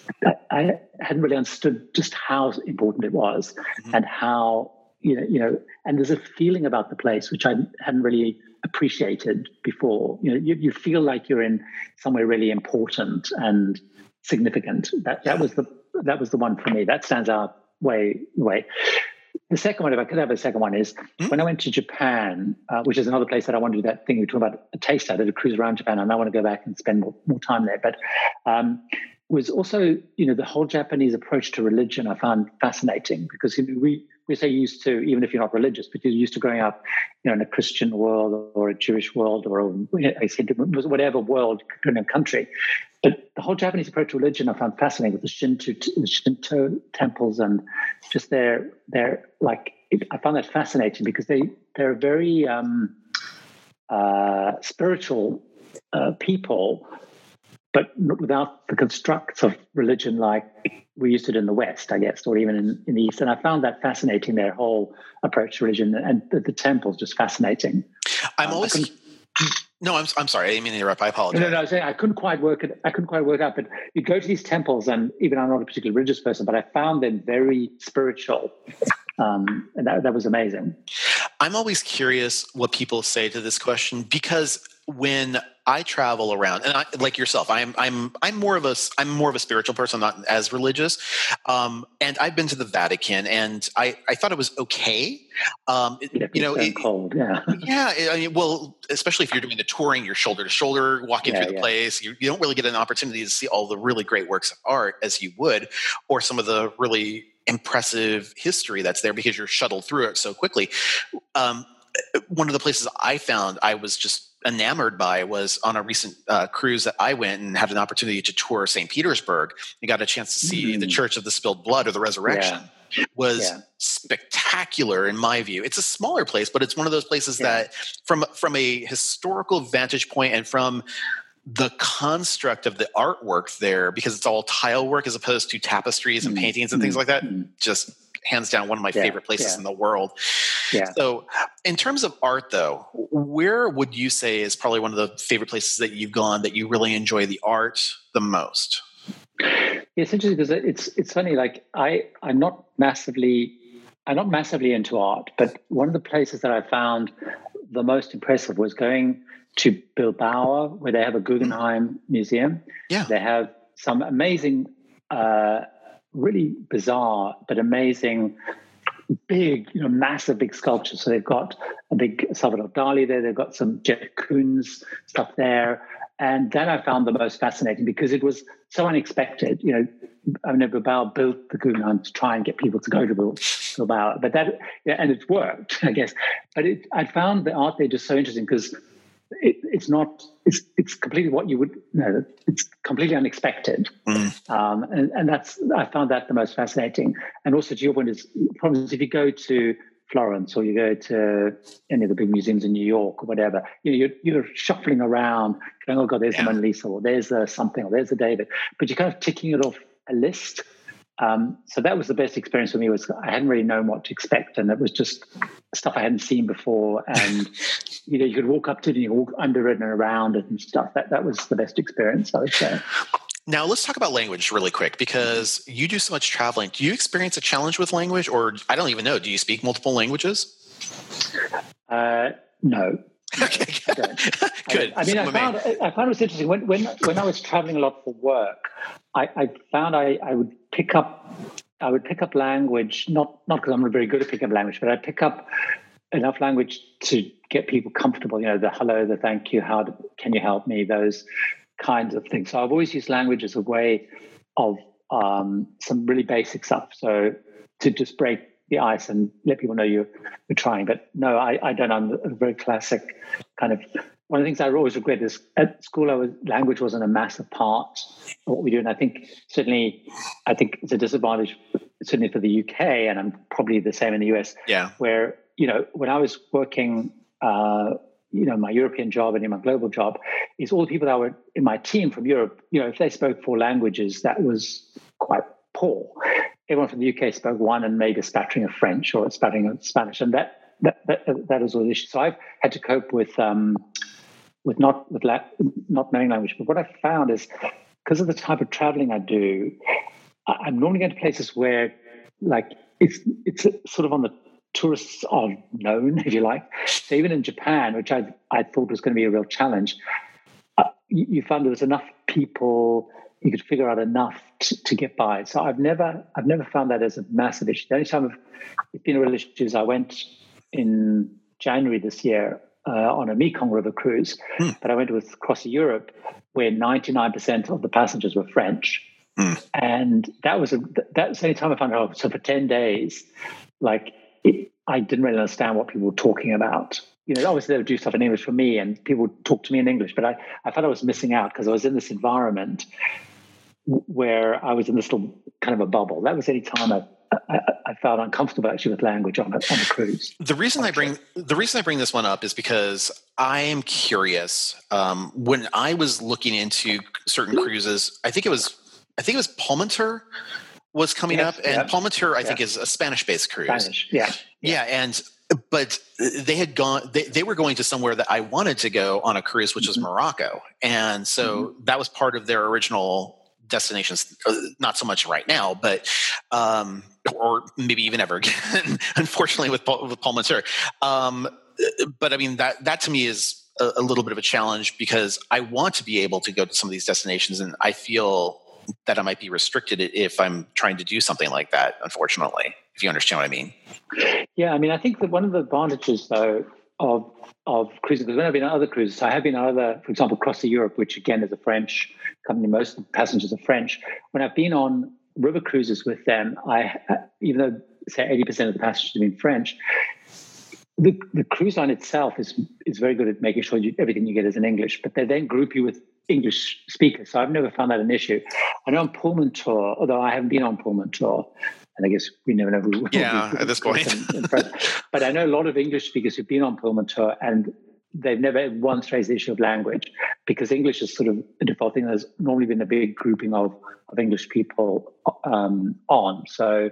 I hadn't really understood just how important it was mm-hmm. and how you know you know and there's a feeling about the place which I hadn't really appreciated before. You know, you, you feel like you're in somewhere really important and significant. That that was the that was the one for me. That stands out way way. The second one, if I could have a second one, is mm-hmm. when I went to Japan, uh, which is another place that I want to do that thing you talk about a taste. I did a cruise around Japan, and I want to go back and spend more, more time there. But um, was also, you know, the whole Japanese approach to religion I found fascinating because you know, we we're used to, even if you're not religious, but you're used to growing up, you know, in a Christian world or a Jewish world or a, I said whatever world, in a country. But the whole Japanese approach to religion I found fascinating with the Shinto, the Shinto temples and just their their like I found that fascinating because they they're very um, uh, spiritual uh, people but without the constructs of religion like we used it in the West, I guess, or even in, in the East. And I found that fascinating, their whole approach to religion and the, the temples just fascinating. I'm um, always. No, I'm, I'm sorry. I didn't mean to interrupt. I apologize. No, no, no. I was saying I couldn't quite work it. I couldn't quite work out. But you go to these temples, and even I'm not a particularly religious person, but I found them very spiritual, um, and that that was amazing. I'm always curious what people say to this question because when I travel around, and I, like yourself, I'm I'm I'm more of a I'm more of a spiritual person, not as religious. Um, and I've been to the Vatican, and I I thought it was okay. Um, it, you know, it, cold, yeah, yeah. I mean, well, especially if you're doing the touring, you're shoulder to shoulder, walking yeah, through the yeah. place. You, you don't really get an opportunity to see all the really great works of art as you would, or some of the really impressive history that's there because you're shuttled through it so quickly. Um, one of the places I found I was just enamored by was on a recent uh, cruise that I went and had an opportunity to tour St. Petersburg and got a chance to see mm. the Church of the Spilled Blood or the Resurrection. Yeah. Was yeah. spectacular in my view. It's a smaller place, but it's one of those places yeah. that, from from a historical vantage point and from the construct of the artwork there, because it's all tile work as opposed to tapestries and mm. paintings and things mm. like that, mm. just hands down one of my yeah, favorite places yeah. in the world. Yeah. So, in terms of art, though, where would you say is probably one of the favorite places that you've gone that you really enjoy the art the most? It's interesting because it's it's funny. Like I I'm not massively I'm not massively into art, but one of the places that I found the most impressive was going to Bilbao, where they have a Guggenheim museum. Yeah, they have some amazing uh, really bizarre but amazing big, you know, massive big sculptures. So they've got a big Salvador Dali there, they've got some Jeff Koons stuff there. And that I found the most fascinating because it was so unexpected. You know, I know Bilbao built the Guggenheim to try and get people to go to Bilbao, but that, yeah, and it worked, I guess. But it, I found the art there just so interesting because it, it's not it's it's completely what you would know it's completely unexpected mm. um, and, and that's i found that the most fascinating and also to your point is problems if you go to Florence or you go to any of the big museums in New York or whatever, you know, you're, you're shuffling around going, oh God, there's yeah. the Mona Lisa or there's a something or there's a David. But you're kind of ticking it off a list. Um, so that was the best experience for me was I hadn't really known what to expect and it was just stuff I hadn't seen before. And, you know, you could walk up to it and you walk under it and around it and stuff. That, that was the best experience, I would say. Now, let's talk about language really quick because you do so much traveling. Do you experience a challenge with language, or I don't even know, do you speak multiple languages? Uh, no. Okay, good. I, I mean, I found, I found it was interesting when, when, when I was traveling a lot for work. I, I found I, I would pick up I would pick up language not not because I'm not very good at picking up language, but I pick up enough language to get people comfortable. You know, the hello, the thank you, how do, can you help me? Those kinds of things. So I've always used language as a way of um, some really basic stuff. So to just break the ice and let people know you're, you're trying. But no, I, I don't. I'm a very classic kind of. One of the things I always regret is at school, I was, language wasn't a massive part of what we do, and I think certainly, I think it's a disadvantage certainly for the UK, and I'm probably the same in the US. Yeah, where you know when I was working. Uh, you know my European job and in my global job is all the people that were in my team from Europe. You know, if they spoke four languages, that was quite poor. Everyone from the UK spoke one and maybe a spattering of French or a spattering of Spanish, and that that that, that was all the issue. So I've had to cope with um, with not with la- not knowing language. But what I found is because of the type of traveling I do, I'm normally going to places where like it's it's sort of on the tourists are known, if you like. So even in Japan, which I, I thought was going to be a real challenge, uh, you, you, found there was enough people, you could figure out enough to, to, get by. So I've never I've never found that as a massive issue. The only time I've, been a real issue is I went in January this year uh, on a Mekong River cruise, but I went with CroisiEurope where 99% of the passengers were French. Hmm. And that was a, that was the only time I found out. So for 10 days, like it, I didn't really understand what people were talking about. You know, obviously they would do stuff in English for me and people would talk to me in English, but I, I felt I was missing out because I was in this environment where I was in this little kind of a bubble. That was any time I, I, I, felt uncomfortable actually with language on a, on a cruise. The reason I bring the reason I bring this one up is because I am curious. Um, when I was looking into certain cruises, I think it was I think it was Pullmantur was coming yes, up, and yep. Pullmantur, I think, is a Spanish-based cruise. Spanish, yeah, yeah, and but they had gone. They, they were going to somewhere that I wanted to go on a cruise, which mm-hmm. was Morocco, and so mm-hmm. that was part of their original destinations. Uh, not so much right now, but um, or maybe even ever again. unfortunately, with with Pullmantur, um, but I mean that that to me is a, a little bit of a challenge because I want to be able to go to some of these destinations, and I feel that I might be restricted if I'm trying to do something like that, unfortunately, if you understand what I mean. Yeah, I mean, I think that one of the advantages, though, of of cruising, because when I've been on other cruises, I have been on other, for example, CroisiEurope, which again is a French company, most passengers are French. When I've been on river cruises with them, I uh, even though say 80% of the passengers have been French, the, the cruise line itself is is very good at making sure you, everything you get is in English, but they then group you with English speakers. So I've never found that an issue. I know on Pullmantur, although I haven't been on Pullmantur, and I guess we never know. Who, yeah, at this point. in, in but I know a lot of English speakers who've been on Pullmantur and they've never once raised the issue of language because English is sort of a default thing. There's normally been a big grouping of, of English people um, on. So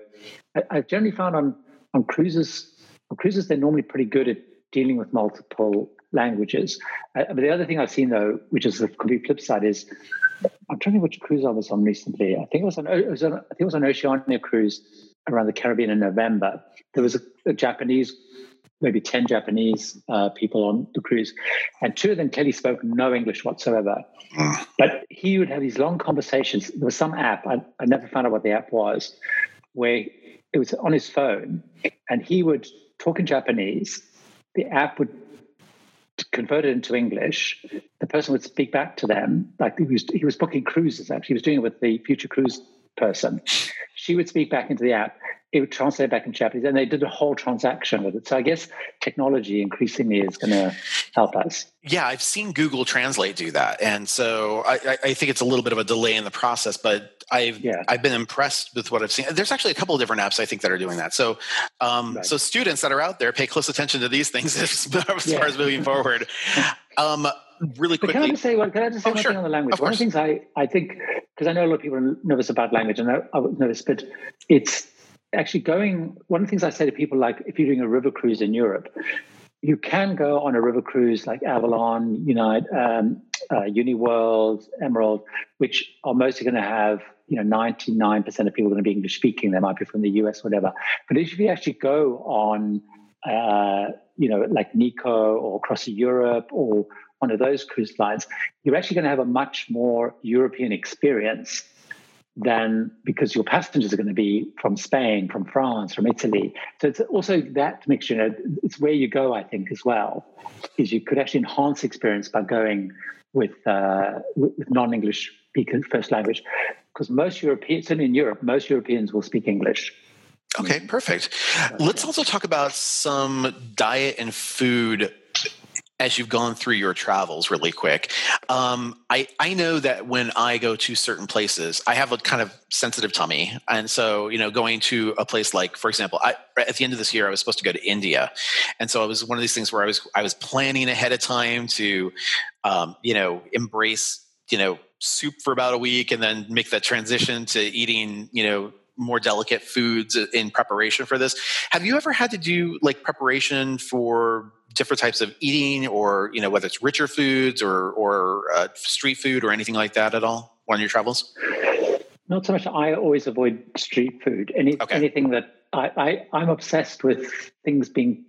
I, I've generally found on, on cruises, on cruises, they're normally pretty good at dealing with multiple languages. Uh, but the other thing I've seen though, which is the complete flip side, is I'm trying to think which cruise I was on recently. I think it was on, it was on I think it was on Oceania cruise around the Caribbean in November. There was a, a Japanese, maybe ten Japanese uh, people on the cruise, and two of them clearly spoke no English whatsoever. but he would have these long conversations. There was some app I, I never found out what the app was, where it was on his phone, and he would talk in Japanese. The app would convert it into English, the person would speak back to them. Like he was, he was booking cruises, actually. He was doing it with the future cruise person. She would speak back into the app. it would translate back in Japanese, and they did a whole transaction with it. So I guess technology increasingly is going to help us. Yeah, I've seen Google Translate do that, and so I, I, think it's a little bit of a delay in the process, but I've yeah. I've been impressed with what I've seen. There's actually a couple of different apps I think that are doing that. So, um, right. so students that are out there, pay close attention to these things as, as yeah. far as moving forward. Um, really quickly. But can I just say one? Can I just say oh, one sure. thing on the language? Of one course. of the things I I think because I know a lot of people are nervous about language, and I, I was nervous, but it's actually going one of the things i say to people like if you're doing a river cruise in europe you can go on a river cruise like avalon unite um, uh, uniworld emerald which are mostly going to have you know 99% of people are going to be english speaking. They might be from the us whatever. But if you actually go on uh, you know like Nicko or CroisiEurope or one of those cruise lines you're actually going to have a much more european experience than because your passengers are going to be from Spain, from France, from Italy. So it's also that mixture. You know, it's where you go, I think, as well. Is you could actually enhance experience by going with uh, with non-English speakers first language, because most Europeans, certainly in Europe, most Europeans will speak English. Okay, perfect. Let's also talk about some diet and food as you've gone through your travels really quick. Um, I, I know that when i go to certain places i have a kind of sensitive tummy. And so you know going to a place like for example I, at the end of this year i was supposed to go to india. And so it was one of these things where i was i was planning ahead of time to um, you know embrace you know soup for about a week and then make that transition to eating you know more delicate foods in preparation for this. Have you ever had to do like preparation for different types of eating, or you know whether it's richer foods or or uh, street food or anything like that at all on your travels? Not so much. I always avoid street food. Any okay. anything that I, I I'm obsessed with things being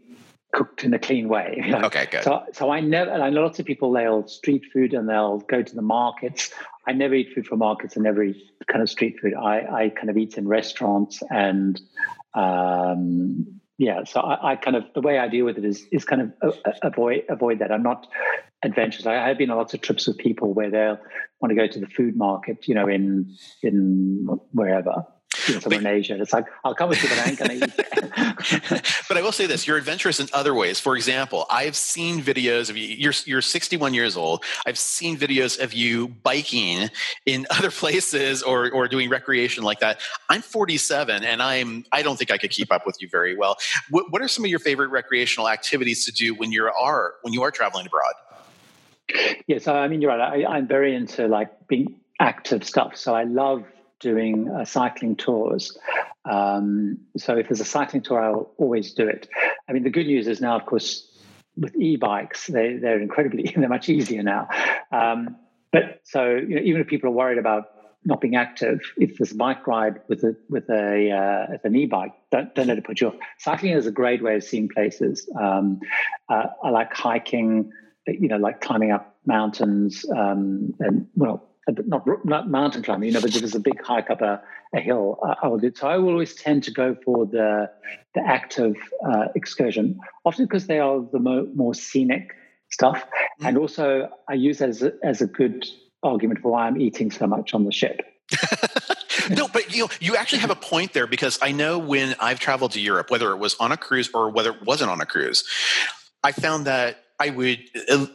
cooked in a clean way. You know? Okay, good. So, so I never, and I know lots of people, they'll street food and they'll go to the markets. I never eat food from markets and never eat kind of street food. I, I kind of eat in restaurants and, um, yeah, so I, I, kind of the way I deal with it is is kind of avoid avoid that. I'm not adventurous. I, have been on lots of trips with people where they'll want to go to the food market, you know, in in wherever, you know, somewhere but, in Asia. It's like I'll come with you, but I ain't gonna eat. but I will say this: you're adventurous in other ways. For example, I've seen videos of you. You're you're 61 years old. I've seen videos of you biking in other places or or doing recreation like that. I'm 47, and I'm I don't think I could keep up with you very well. What, what are some of your favorite recreational activities to do when you are when you are traveling abroad? Yes, I mean you're right. I, I'm very into like being active stuff. So I love doing uh, cycling tours. Um, so if there's a cycling tour, I'll always do it. I mean, the good news is now, of course, with e-bikes, they, they're incredibly, they're much easier now. Um, but so, you know, even if people are worried about not being active, if there's a bike ride with a with a uh, an e-bike, don't don't let it put you off. Cycling is a great way of seeing places. Um, uh, I like hiking, you know, like climbing up mountains um, and well, not, not mountain climbing, you know, but if there's a big hike up a, a hill, I, I will do. So I will always tend to go for the the active uh, excursion, often because they are the mo- more scenic stuff, mm. and also I use that as a, as a good argument for why I'm eating so much on the ship. no, but you know, you actually have a point there because I know when I've traveled to Europe, whether it was on a cruise or whether it wasn't on a cruise, I found that I would. Uh,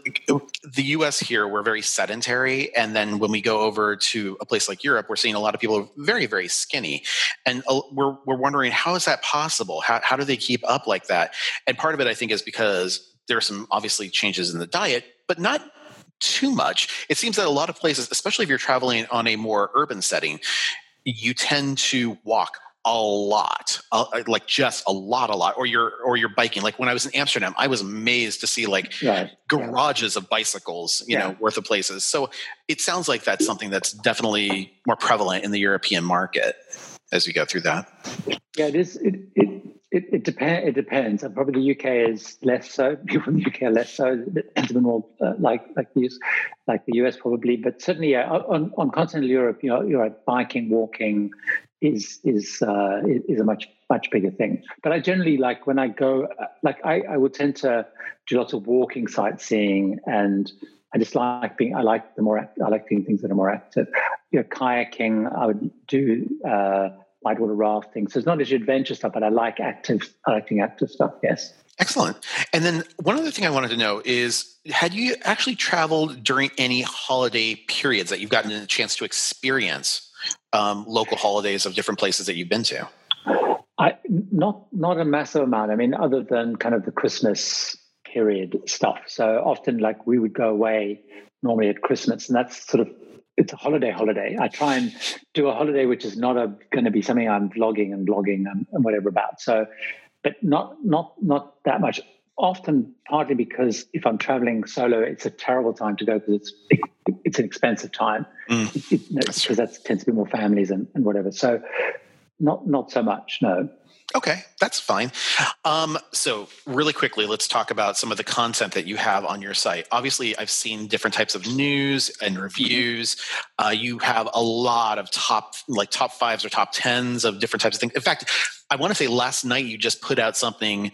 the U.S. here we're very sedentary, and then when we go over to a place like Europe, we're seeing a lot of people very, very skinny, and uh, we're we're wondering how is that possible? How how do they keep up like that? And part of it, I think, is because there are some obviously changes in the diet, but not too much. It seems that a lot of places, especially if you're traveling on a more urban setting, you tend to walk a lot uh, like just a lot a lot or you're or you're biking like when i was in amsterdam i was amazed to see like yeah. garages yeah. of bicycles you yeah. know worth of places so it sounds like that's something that's definitely more prevalent in the european market as we go through that yeah it is it, it it, it depends. It depends. And probably the UK is less so. People in the UK are less so. It's been more uh, like like the US, like the US probably. But certainly, yeah, on, on continental Europe, you know, you're biking, walking, is is uh, is a much much bigger thing. But I generally like when I go, like I, I would tend to do lots of walking, sightseeing, and I just like being. I like the more. I like doing things that are more active. You know, kayaking. I would do uh, whitewater rafting. So it's not as adventure stuff, but I like active, I like doing active stuff. Yes. Excellent. And then one other thing I wanted to know is had you actually traveled during any holiday periods that you've gotten a chance to experience um, local holidays of different places that you've been to? I not not a massive amount. I mean, other than kind of the Christmas period stuff. So often, like we would go away normally at Christmas, and that's sort of it's a holiday holiday. I try and do a holiday which is not going to be something I'm vlogging and blogging and, and whatever about. So, but not not not that much. Often, partly because if I'm traveling solo, it's a terrible time to go because it's it's an expensive time mm, it, it, because that tends to be more families and, and whatever. So, not not so much. No. Okay, that's fine. Um, so, really quickly, let's talk about some of the content that you have on your site. Obviously, I've seen different types of news and mm-hmm. reviews. Uh, you have a lot of top, like top fives or top tens of different types of things. In fact, I want to say last night you just put out something.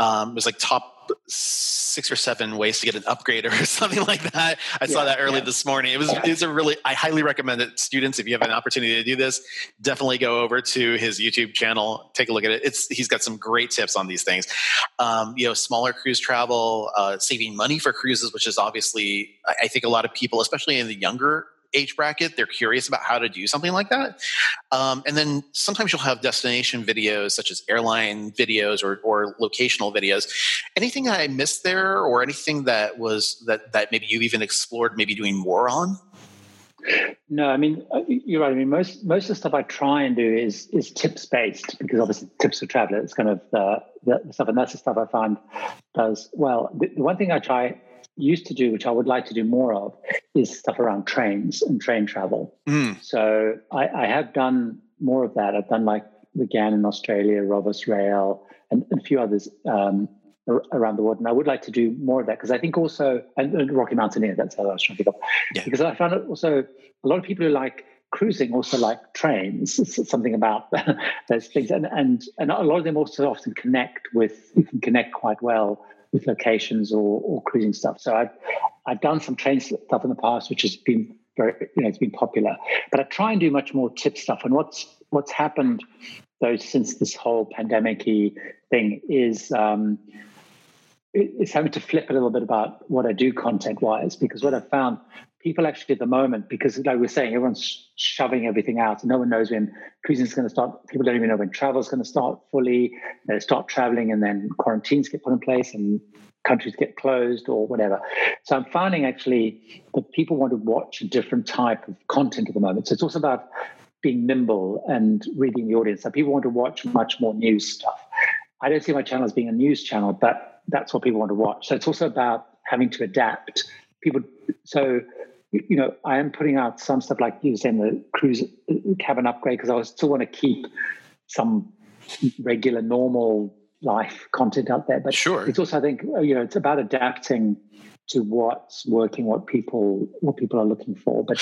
Um, it was like top six or seven ways to get an upgrade or something like that. I yeah, saw that early yeah. this morning. It was it's a really I highly recommend it. Students, if you have an opportunity to do this, definitely go over to his YouTube channel, take a look at it. It's he's got some great tips on these things. Um, you know, smaller cruise travel, uh, saving money for cruises, which is obviously I think a lot of people, especially in the younger age bracket, they're curious about how to do something like that. Um, and then sometimes you'll have destination videos such as airline videos or, or locational videos. Anything that I missed there or anything that was that, that maybe you even explored maybe doing more on? No, I mean uh, you're right. I mean most most of the stuff I try and do is is tips based because obviously tips for travel. It's kind of the, the stuff, and that's the stuff I find does well. The, the one thing I try used to do, which I would like to do more of, is stuff around trains and train travel. Mm. So I, I, have done more of that. I've done like the Ghan in Australia, Rovos Rail, and, and a few others um, around the world. And I would like to do more of that because I think also, and, and, Rocky Mountaineer, that's how I was trying to pick up. Yeah. Because I found it also, a lot of people who like cruising also like trains. It's something about those things. And, and, and a lot of them also often connect with, you can connect quite well with locations or, or cruising stuff. So I've I've done some train stuff in the past, which has been very you know it's been popular. But I try and do much more tip stuff. And what's what's happened though since this whole pandemic thing is um, it's having to flip a little bit about what I do content wise because what I found people actually at the moment, because like we're saying, everyone's shoving everything out. No one knows when cruising is going to start. People don't even know when travel is going to start fully. They start traveling and then quarantines get put in place and countries get closed or whatever. So I'm finding actually that people want to watch a different type of content at the moment. So it's also about being nimble and reading the audience. So people want to watch much more news stuff. I don't see my channel as being a news channel, but that's what people want to watch. So it's also about having to adapt. People so you know, I am putting out some stuff like you saying the cruise uh, cabin upgrade because I still want to keep some regular, normal life content out there. But sure, it's also I think uh, you know it's about adapting to what's working, what people what people are looking for. But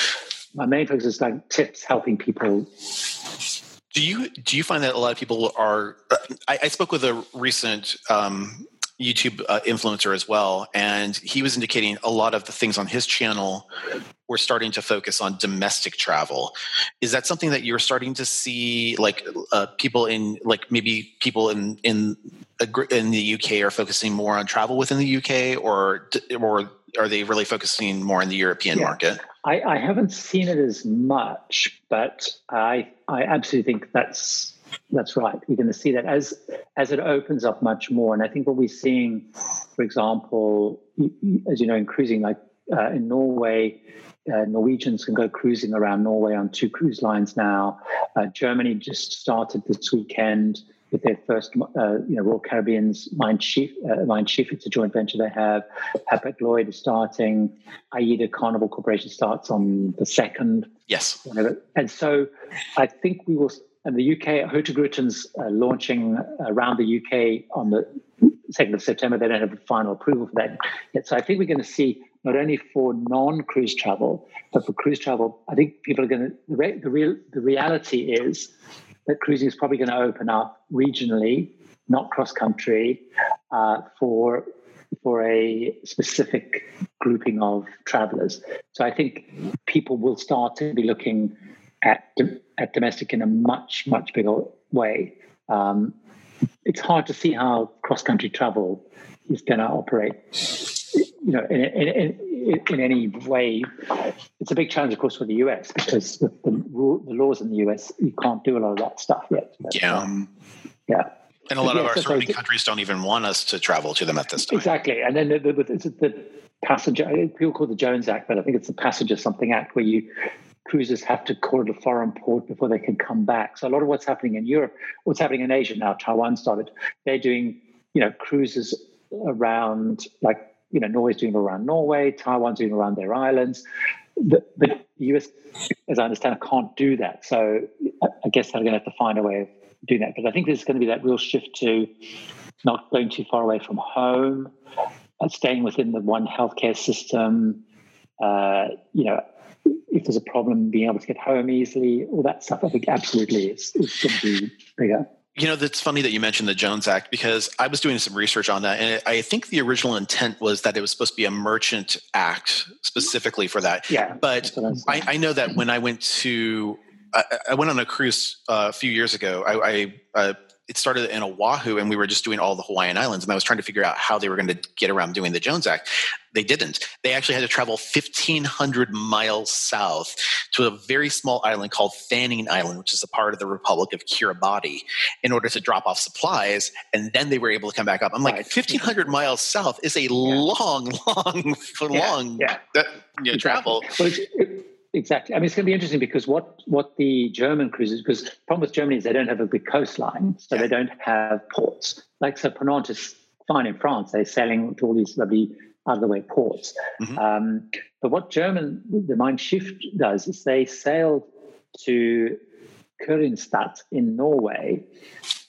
my main focus is like tips helping people. Do you do you find that a lot of people are? Uh, I, I spoke with a recent um, YouTube uh, influencer as well, and he was indicating a lot of the things on his channel were starting to focus on domestic travel. Is that something that you're starting to see, like uh, people in, like maybe people in in in the UK are focusing more on travel within the UK, or or are they really focusing more in the European yeah. market? I, I haven't seen it as much, but I I absolutely think that's that's right. We're going to see that as as it opens up much more. And I think what we're seeing, for example, as you know, in cruising, like uh, in Norway, uh, Norwegians can go cruising around Norway on two cruise lines now. Uh, Germany just started this weekend with their first, uh, you know, Royal Caribbean's Mein Schiff. Uh, Mein Schiff, it's a joint venture they have. Hapag Lloyd is starting. AIDA Carnival Corporation starts on the second. Yes. Whatever. And so I think we will and the UK, Hurtigrutens uh, launching around the UK on the 2nd of September. They don't have final approval for that yet. So I think we're going to see not only for non-cruise travel, but for cruise travel. I think people are going to, the, re, the, real, the reality is that cruising is probably going to open up regionally, not cross-country, uh, for for a specific grouping of travelers. So I think people will start to be looking at at domestic in a much much bigger way. Um, it's hard to see how cross country travel is going to operate. You know, in, in, in, in, any way, it's a big challenge, of course, for the US because with the, the laws in the US, you can't do a lot of that stuff yet. But, yeah. Um, yeah. And a lot yeah, of our so surrounding so countries don't even want us to travel to them at this time. Exactly. And then the, the, the, the passenger, people call it the Jones Act, but I think it's the Passenger Something Act where you cruisers have to call it a foreign port before they can come back. So a lot of what's happening in Europe, what's happening in Asia now, Taiwan started, they're doing, you know, cruises around like, you know, Norway's doing around Norway, Taiwan's doing around their islands. But the US, as I understand, can't do that. So I guess they're going to have to find a way of doing that. But I think there's going to be that real shift to not going too far away from home, uh, staying within the one healthcare system, uh, you know, if there's a problem, being able to get home easily, all that stuff, I think absolutely is, is going to be bigger. You know, that's funny that you mentioned the Jones Act because I was doing some research on that. And I think the original intent was that it was supposed to be a merchant act specifically for that. Yeah. But I, I, know that when I went to, I, I went on a cruise uh, a few years ago. I, I uh, it started in Oahu and we were just doing all the Hawaiian Islands. And I was trying to figure out how they were going to get around doing the Jones Act. They didn't. They actually had to travel 1,500 miles south to a very small island called Fanning Island, which is a part of the Republic of Kiribati, in order to drop off supplies. And then they were able to come back up. I'm like, 1,500 miles south is a yeah. long, long, long yeah. yeah. you know, travel. Exactly. I mean, it's going to be interesting because what what the German cruises, because the problem with Germany is they don't have a big coastline, so yeah. they don't have ports. Like so, Ponant is fine in France; they're sailing to all these lovely out of the way ports. Mm-hmm. Um, but what German the Mein Schiff does is they sail to Kronstadt in Norway.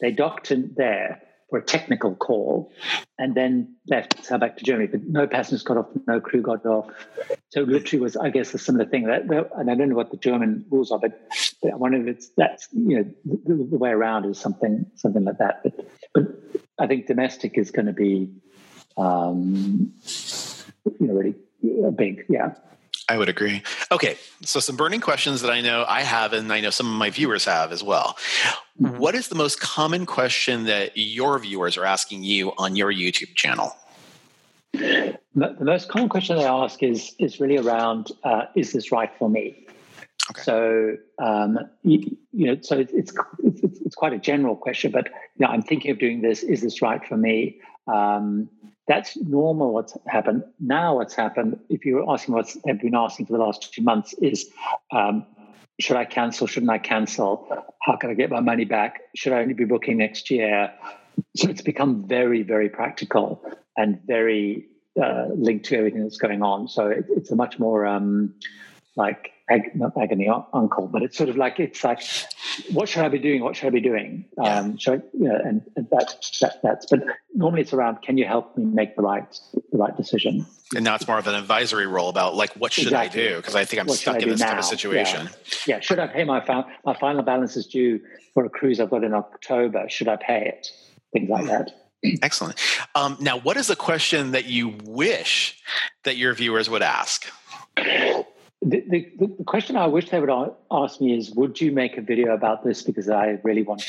They docked in there for a technical call and then left so back to Germany. But no passengers got off, no crew got off. So literally was, I guess, a similar thing. That, and I don't know what the German rules are, but, but one of it's that's you know the, the, way around is something something like that. But but I think domestic is going to be um, you know really big, yeah. I would agree. Okay, so some burning questions that I know I have, and I know some of my viewers have as well. Mm-hmm. What is the most common question that your viewers are asking you on your YouTube channel? The most common question they ask is is really around: uh, Is this right for me? Okay. So um, you, you, know, so it's, it's it's it's quite a general question, but you know, I'm thinking of doing this. Is this right for me? Um, that's normal what's happened. Now, what's happened, if you're asking what they've been asking for the last two months, is um, should I cancel? Shouldn't I cancel? How can I get my money back? Should I only be booking next year? So it's become very, very practical and very uh, linked to everything that's going on. So it, it's a much more um, like ag- not agony uncle, but it's sort of like it's like, what should I be doing? What should I be doing? Yeah. Um, I, you know, and, and that, that that's. But normally it's around, can you help me make the right the right decision? And now it's more of an advisory role about like, what should exactly. I do? Because I think I'm what stuck in this now? kind of situation. Yeah. yeah. Should I pay my fa- my final balance is due for a cruise I've got in October? Should I pay it? Things like that. Excellent. Um, now, what is the question that you wish that your viewers would ask? The, the, the, question I wish they would ask me is, would you make a video about this? Because I really want.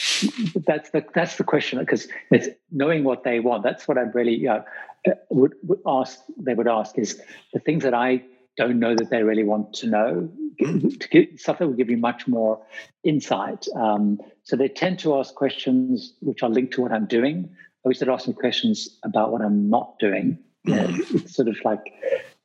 That's the that's the question because it's knowing what they want. That's what I really you know, uh, would, would ask. They would ask is the things that I don't know that they really want to know. To get, stuff that will give you much more insight. Um, so they tend to ask questions which are linked to what I'm doing. I wish they'd ask me questions about what I'm not doing. it's sort of like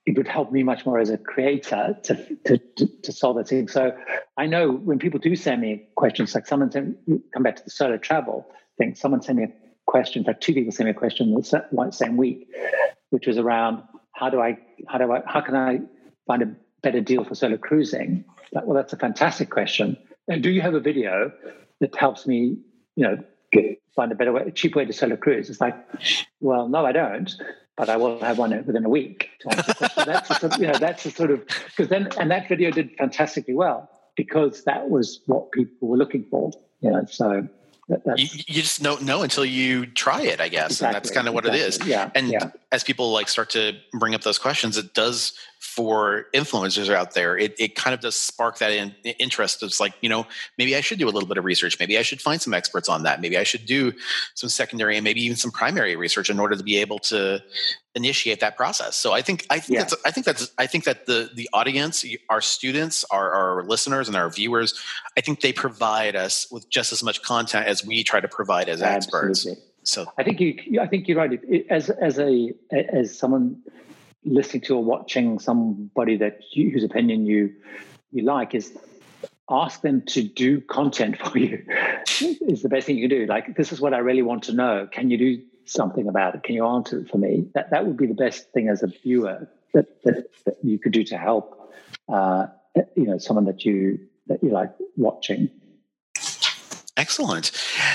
it would help me much more as a creator to, to, to, to solve that thing. So I know when people do send me questions, like someone sent, come back to the solo travel thing, someone sent me a question, in fact, two people sent me a question the same week, which was around how do I, how do I, how can I find a better deal for solo cruising? Like, well, that's a fantastic question. And do you have a video that helps me, you know, get, find a better way, a cheap way to solo cruise? It's like, well, no, I don't but I will have one within a week. That's a you know that's a sort of because then and that video did fantastically well because that was what people were looking for. You know, so that, you, you, just don't know until you try it, I guess, exactly, and that's kind of what exactly. it is. Yeah, and yeah. as people like start to bring up those questions, it does for influencers out there. It, it kind of does spark that in, interest. It's like, you know, maybe I should do a little bit of research. Maybe I should find some experts on that. Maybe I should do some secondary and maybe even some primary research in order to be able to initiate that process. So I think I think yeah. that's I think that's I think that the the audience, our students, our, our listeners, and our viewers, I think they provide us with just as much content as we try to provide as experts. So I think you, I think you're right. As as a as someone listening to or watching somebody that you, whose opinion you you like is ask them to do content for you is the best thing you can do. Like this is what I really want to know. Can you do something about it? Can you answer it for me? That that would be the best thing as a viewer that that, that you could do to help. Uh, you know, someone that you that you like watching. Excellent.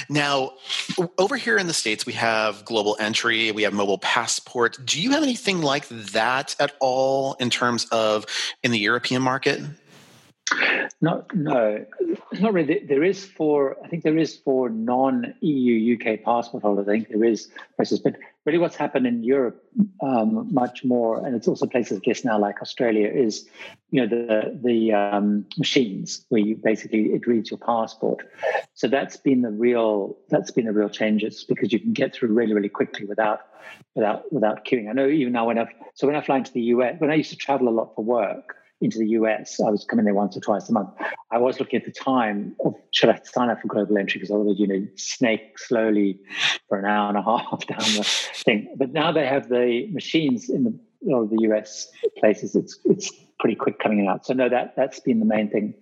Now, over here in the States, we have global entry, we have mobile passport. Do you have anything like that at all in terms of in the European market? Not, no, not really. There is for, I think there is for non EU UK passport holders. I think there is process, but really what's happened in Europe um, much more, and it's also places, I guess now like Australia, is you know the the um, machines where you basically it reads your passport. So that's been the real that's been the real changes because you can get through really really quickly without without without queuing. I know even now when I've so when I fly into the US when I used to travel a lot for work into the US. I was coming there once or twice a month. I was looking at the time of should I sign up for global entry because otherwise, you know, snake slowly for an hour and a half down the thing. But now they have the machines in the all of the US places. It's it's pretty quick coming out. So no, that that's been the main thing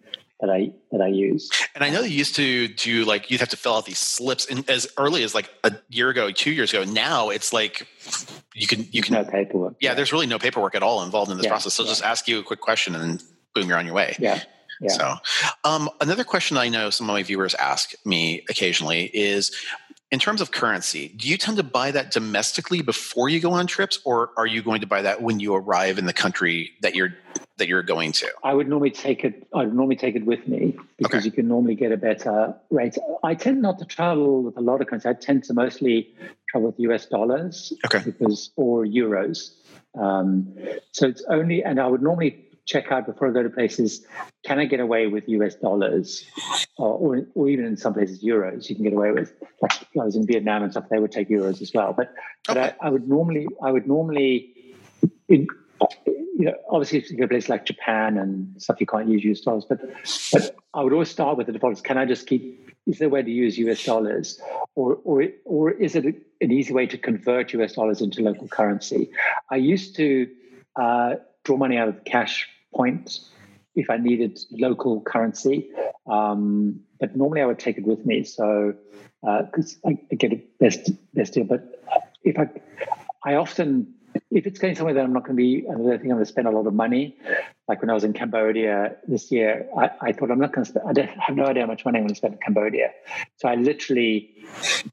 that I that I use. And I know you used to do like you'd have to fill out these slips in, as early as like a year ago, two years ago. Now it's like you can you can no paperwork. Yeah, yeah, there's really no paperwork at all involved in this yeah, process. So yeah. just ask you a quick question and boom, you're on your way. Yeah. Yeah. So, um, another question I know some of my viewers ask me occasionally is in terms of currency, do you tend to buy that domestically before you go on trips, or are you going to buy that when you arrive in the country that you're that you're going to? I would normally take it. I would normally take it with me because okay. you can normally get a better rate. I tend not to travel with a lot of currency. I tend to mostly travel with US dollars, okay, because or euros. Um, so it's only, and I would normally check out before I go to places, can I get away with US dollars or, or, or, even in some places euros you can get away with. Like I was in Vietnam and stuff, they would take euros as well. But, but I, I, would normally, I would normally, in, you know, obviously if you go to places like Japan and stuff, you can't use US dollars, but, but I would always start with the defaults. Can I just keep, is there a way to use US dollars or, or, or is it an easy way to convert US dollars into local currency? I used to, uh, draw money out of cash point if I needed local currency. Um, but normally I would take it with me. So because uh, I, get a best best deal. But if I I often if it's going somewhere that I'm not going to be, I think I'm going to spend a lot of money. Like when I was in Cambodia this year, I, I thought I'm not going to spend. I have no idea how much money I'm going to spend in Cambodia. So I literally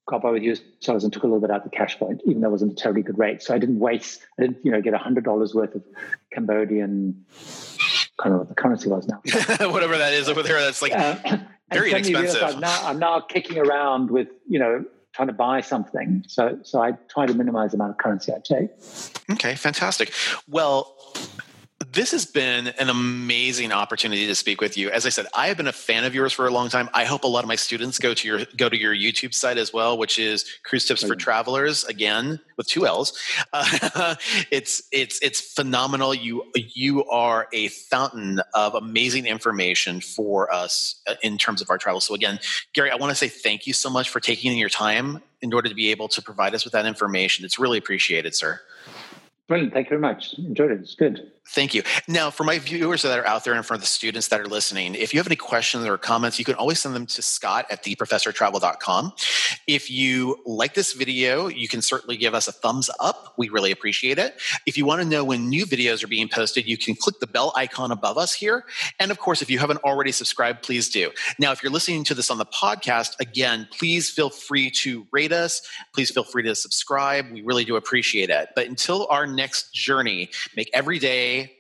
got by with US dollars and took a little bit out of the cash point, even though it wasn't a terribly good rate. So I didn't waste. I didn't, you know, get a hundred dollars worth of Cambodian I don't know what the currency was now. Whatever that is over there, that's like uh, very inexpensive. I'm now, I'm now kicking around with, you know, trying to buy something. So, so I try to minimize the amount of currency I take. Okay, fantastic. Well, this has been an amazing opportunity to speak with you. As I said, I have been a fan of yours for a long time. I hope a lot of my students go to your go to your YouTube site as well, which is Cruise Tips for Travellers. Again, with two L's. Uh, it's it's it's phenomenal. You you are a fountain of amazing information for us uh, in terms of our travel. So again, Gary, I want to say thank you so much for taking your time in order to be able to provide us with that information. It's really appreciated, sir. Brilliant. Thank you very much. Enjoyed it. It's good. Thank you. Now, for my viewers that are out there and for the students that are listening, if you have any questions or comments, you can always send them to scott at theprofessortravel.com. If you like this video, you can certainly give us a thumbs up. We really appreciate it. If you want to know when new videos are being posted, you can click the bell icon above us here. And of course, if you haven't already subscribed, please do. Now, if you're listening to this on the podcast, again, please feel free to rate us. Please feel free to subscribe. We really do appreciate it. But until our next journey, make every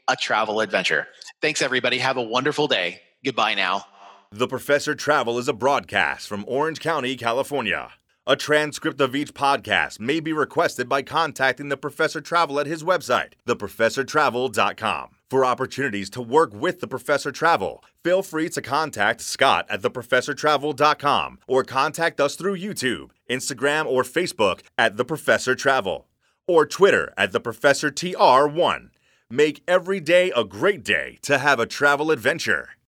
a travel adventure. Thanks, everybody. Have a wonderful day. Goodbye now. The Professor Travel is a broadcast from Orange County, California. A transcript of each podcast may be requested by contacting the Professor Travel at his website, theprofessortravel.com. For opportunities to work with the Professor Travel, feel free to contact Scott at theprofessortravel.com or contact us through YouTube, Instagram, or Facebook at The Professor Travel or Twitter at The Professor TR1. Make every day a great day to have a travel adventure.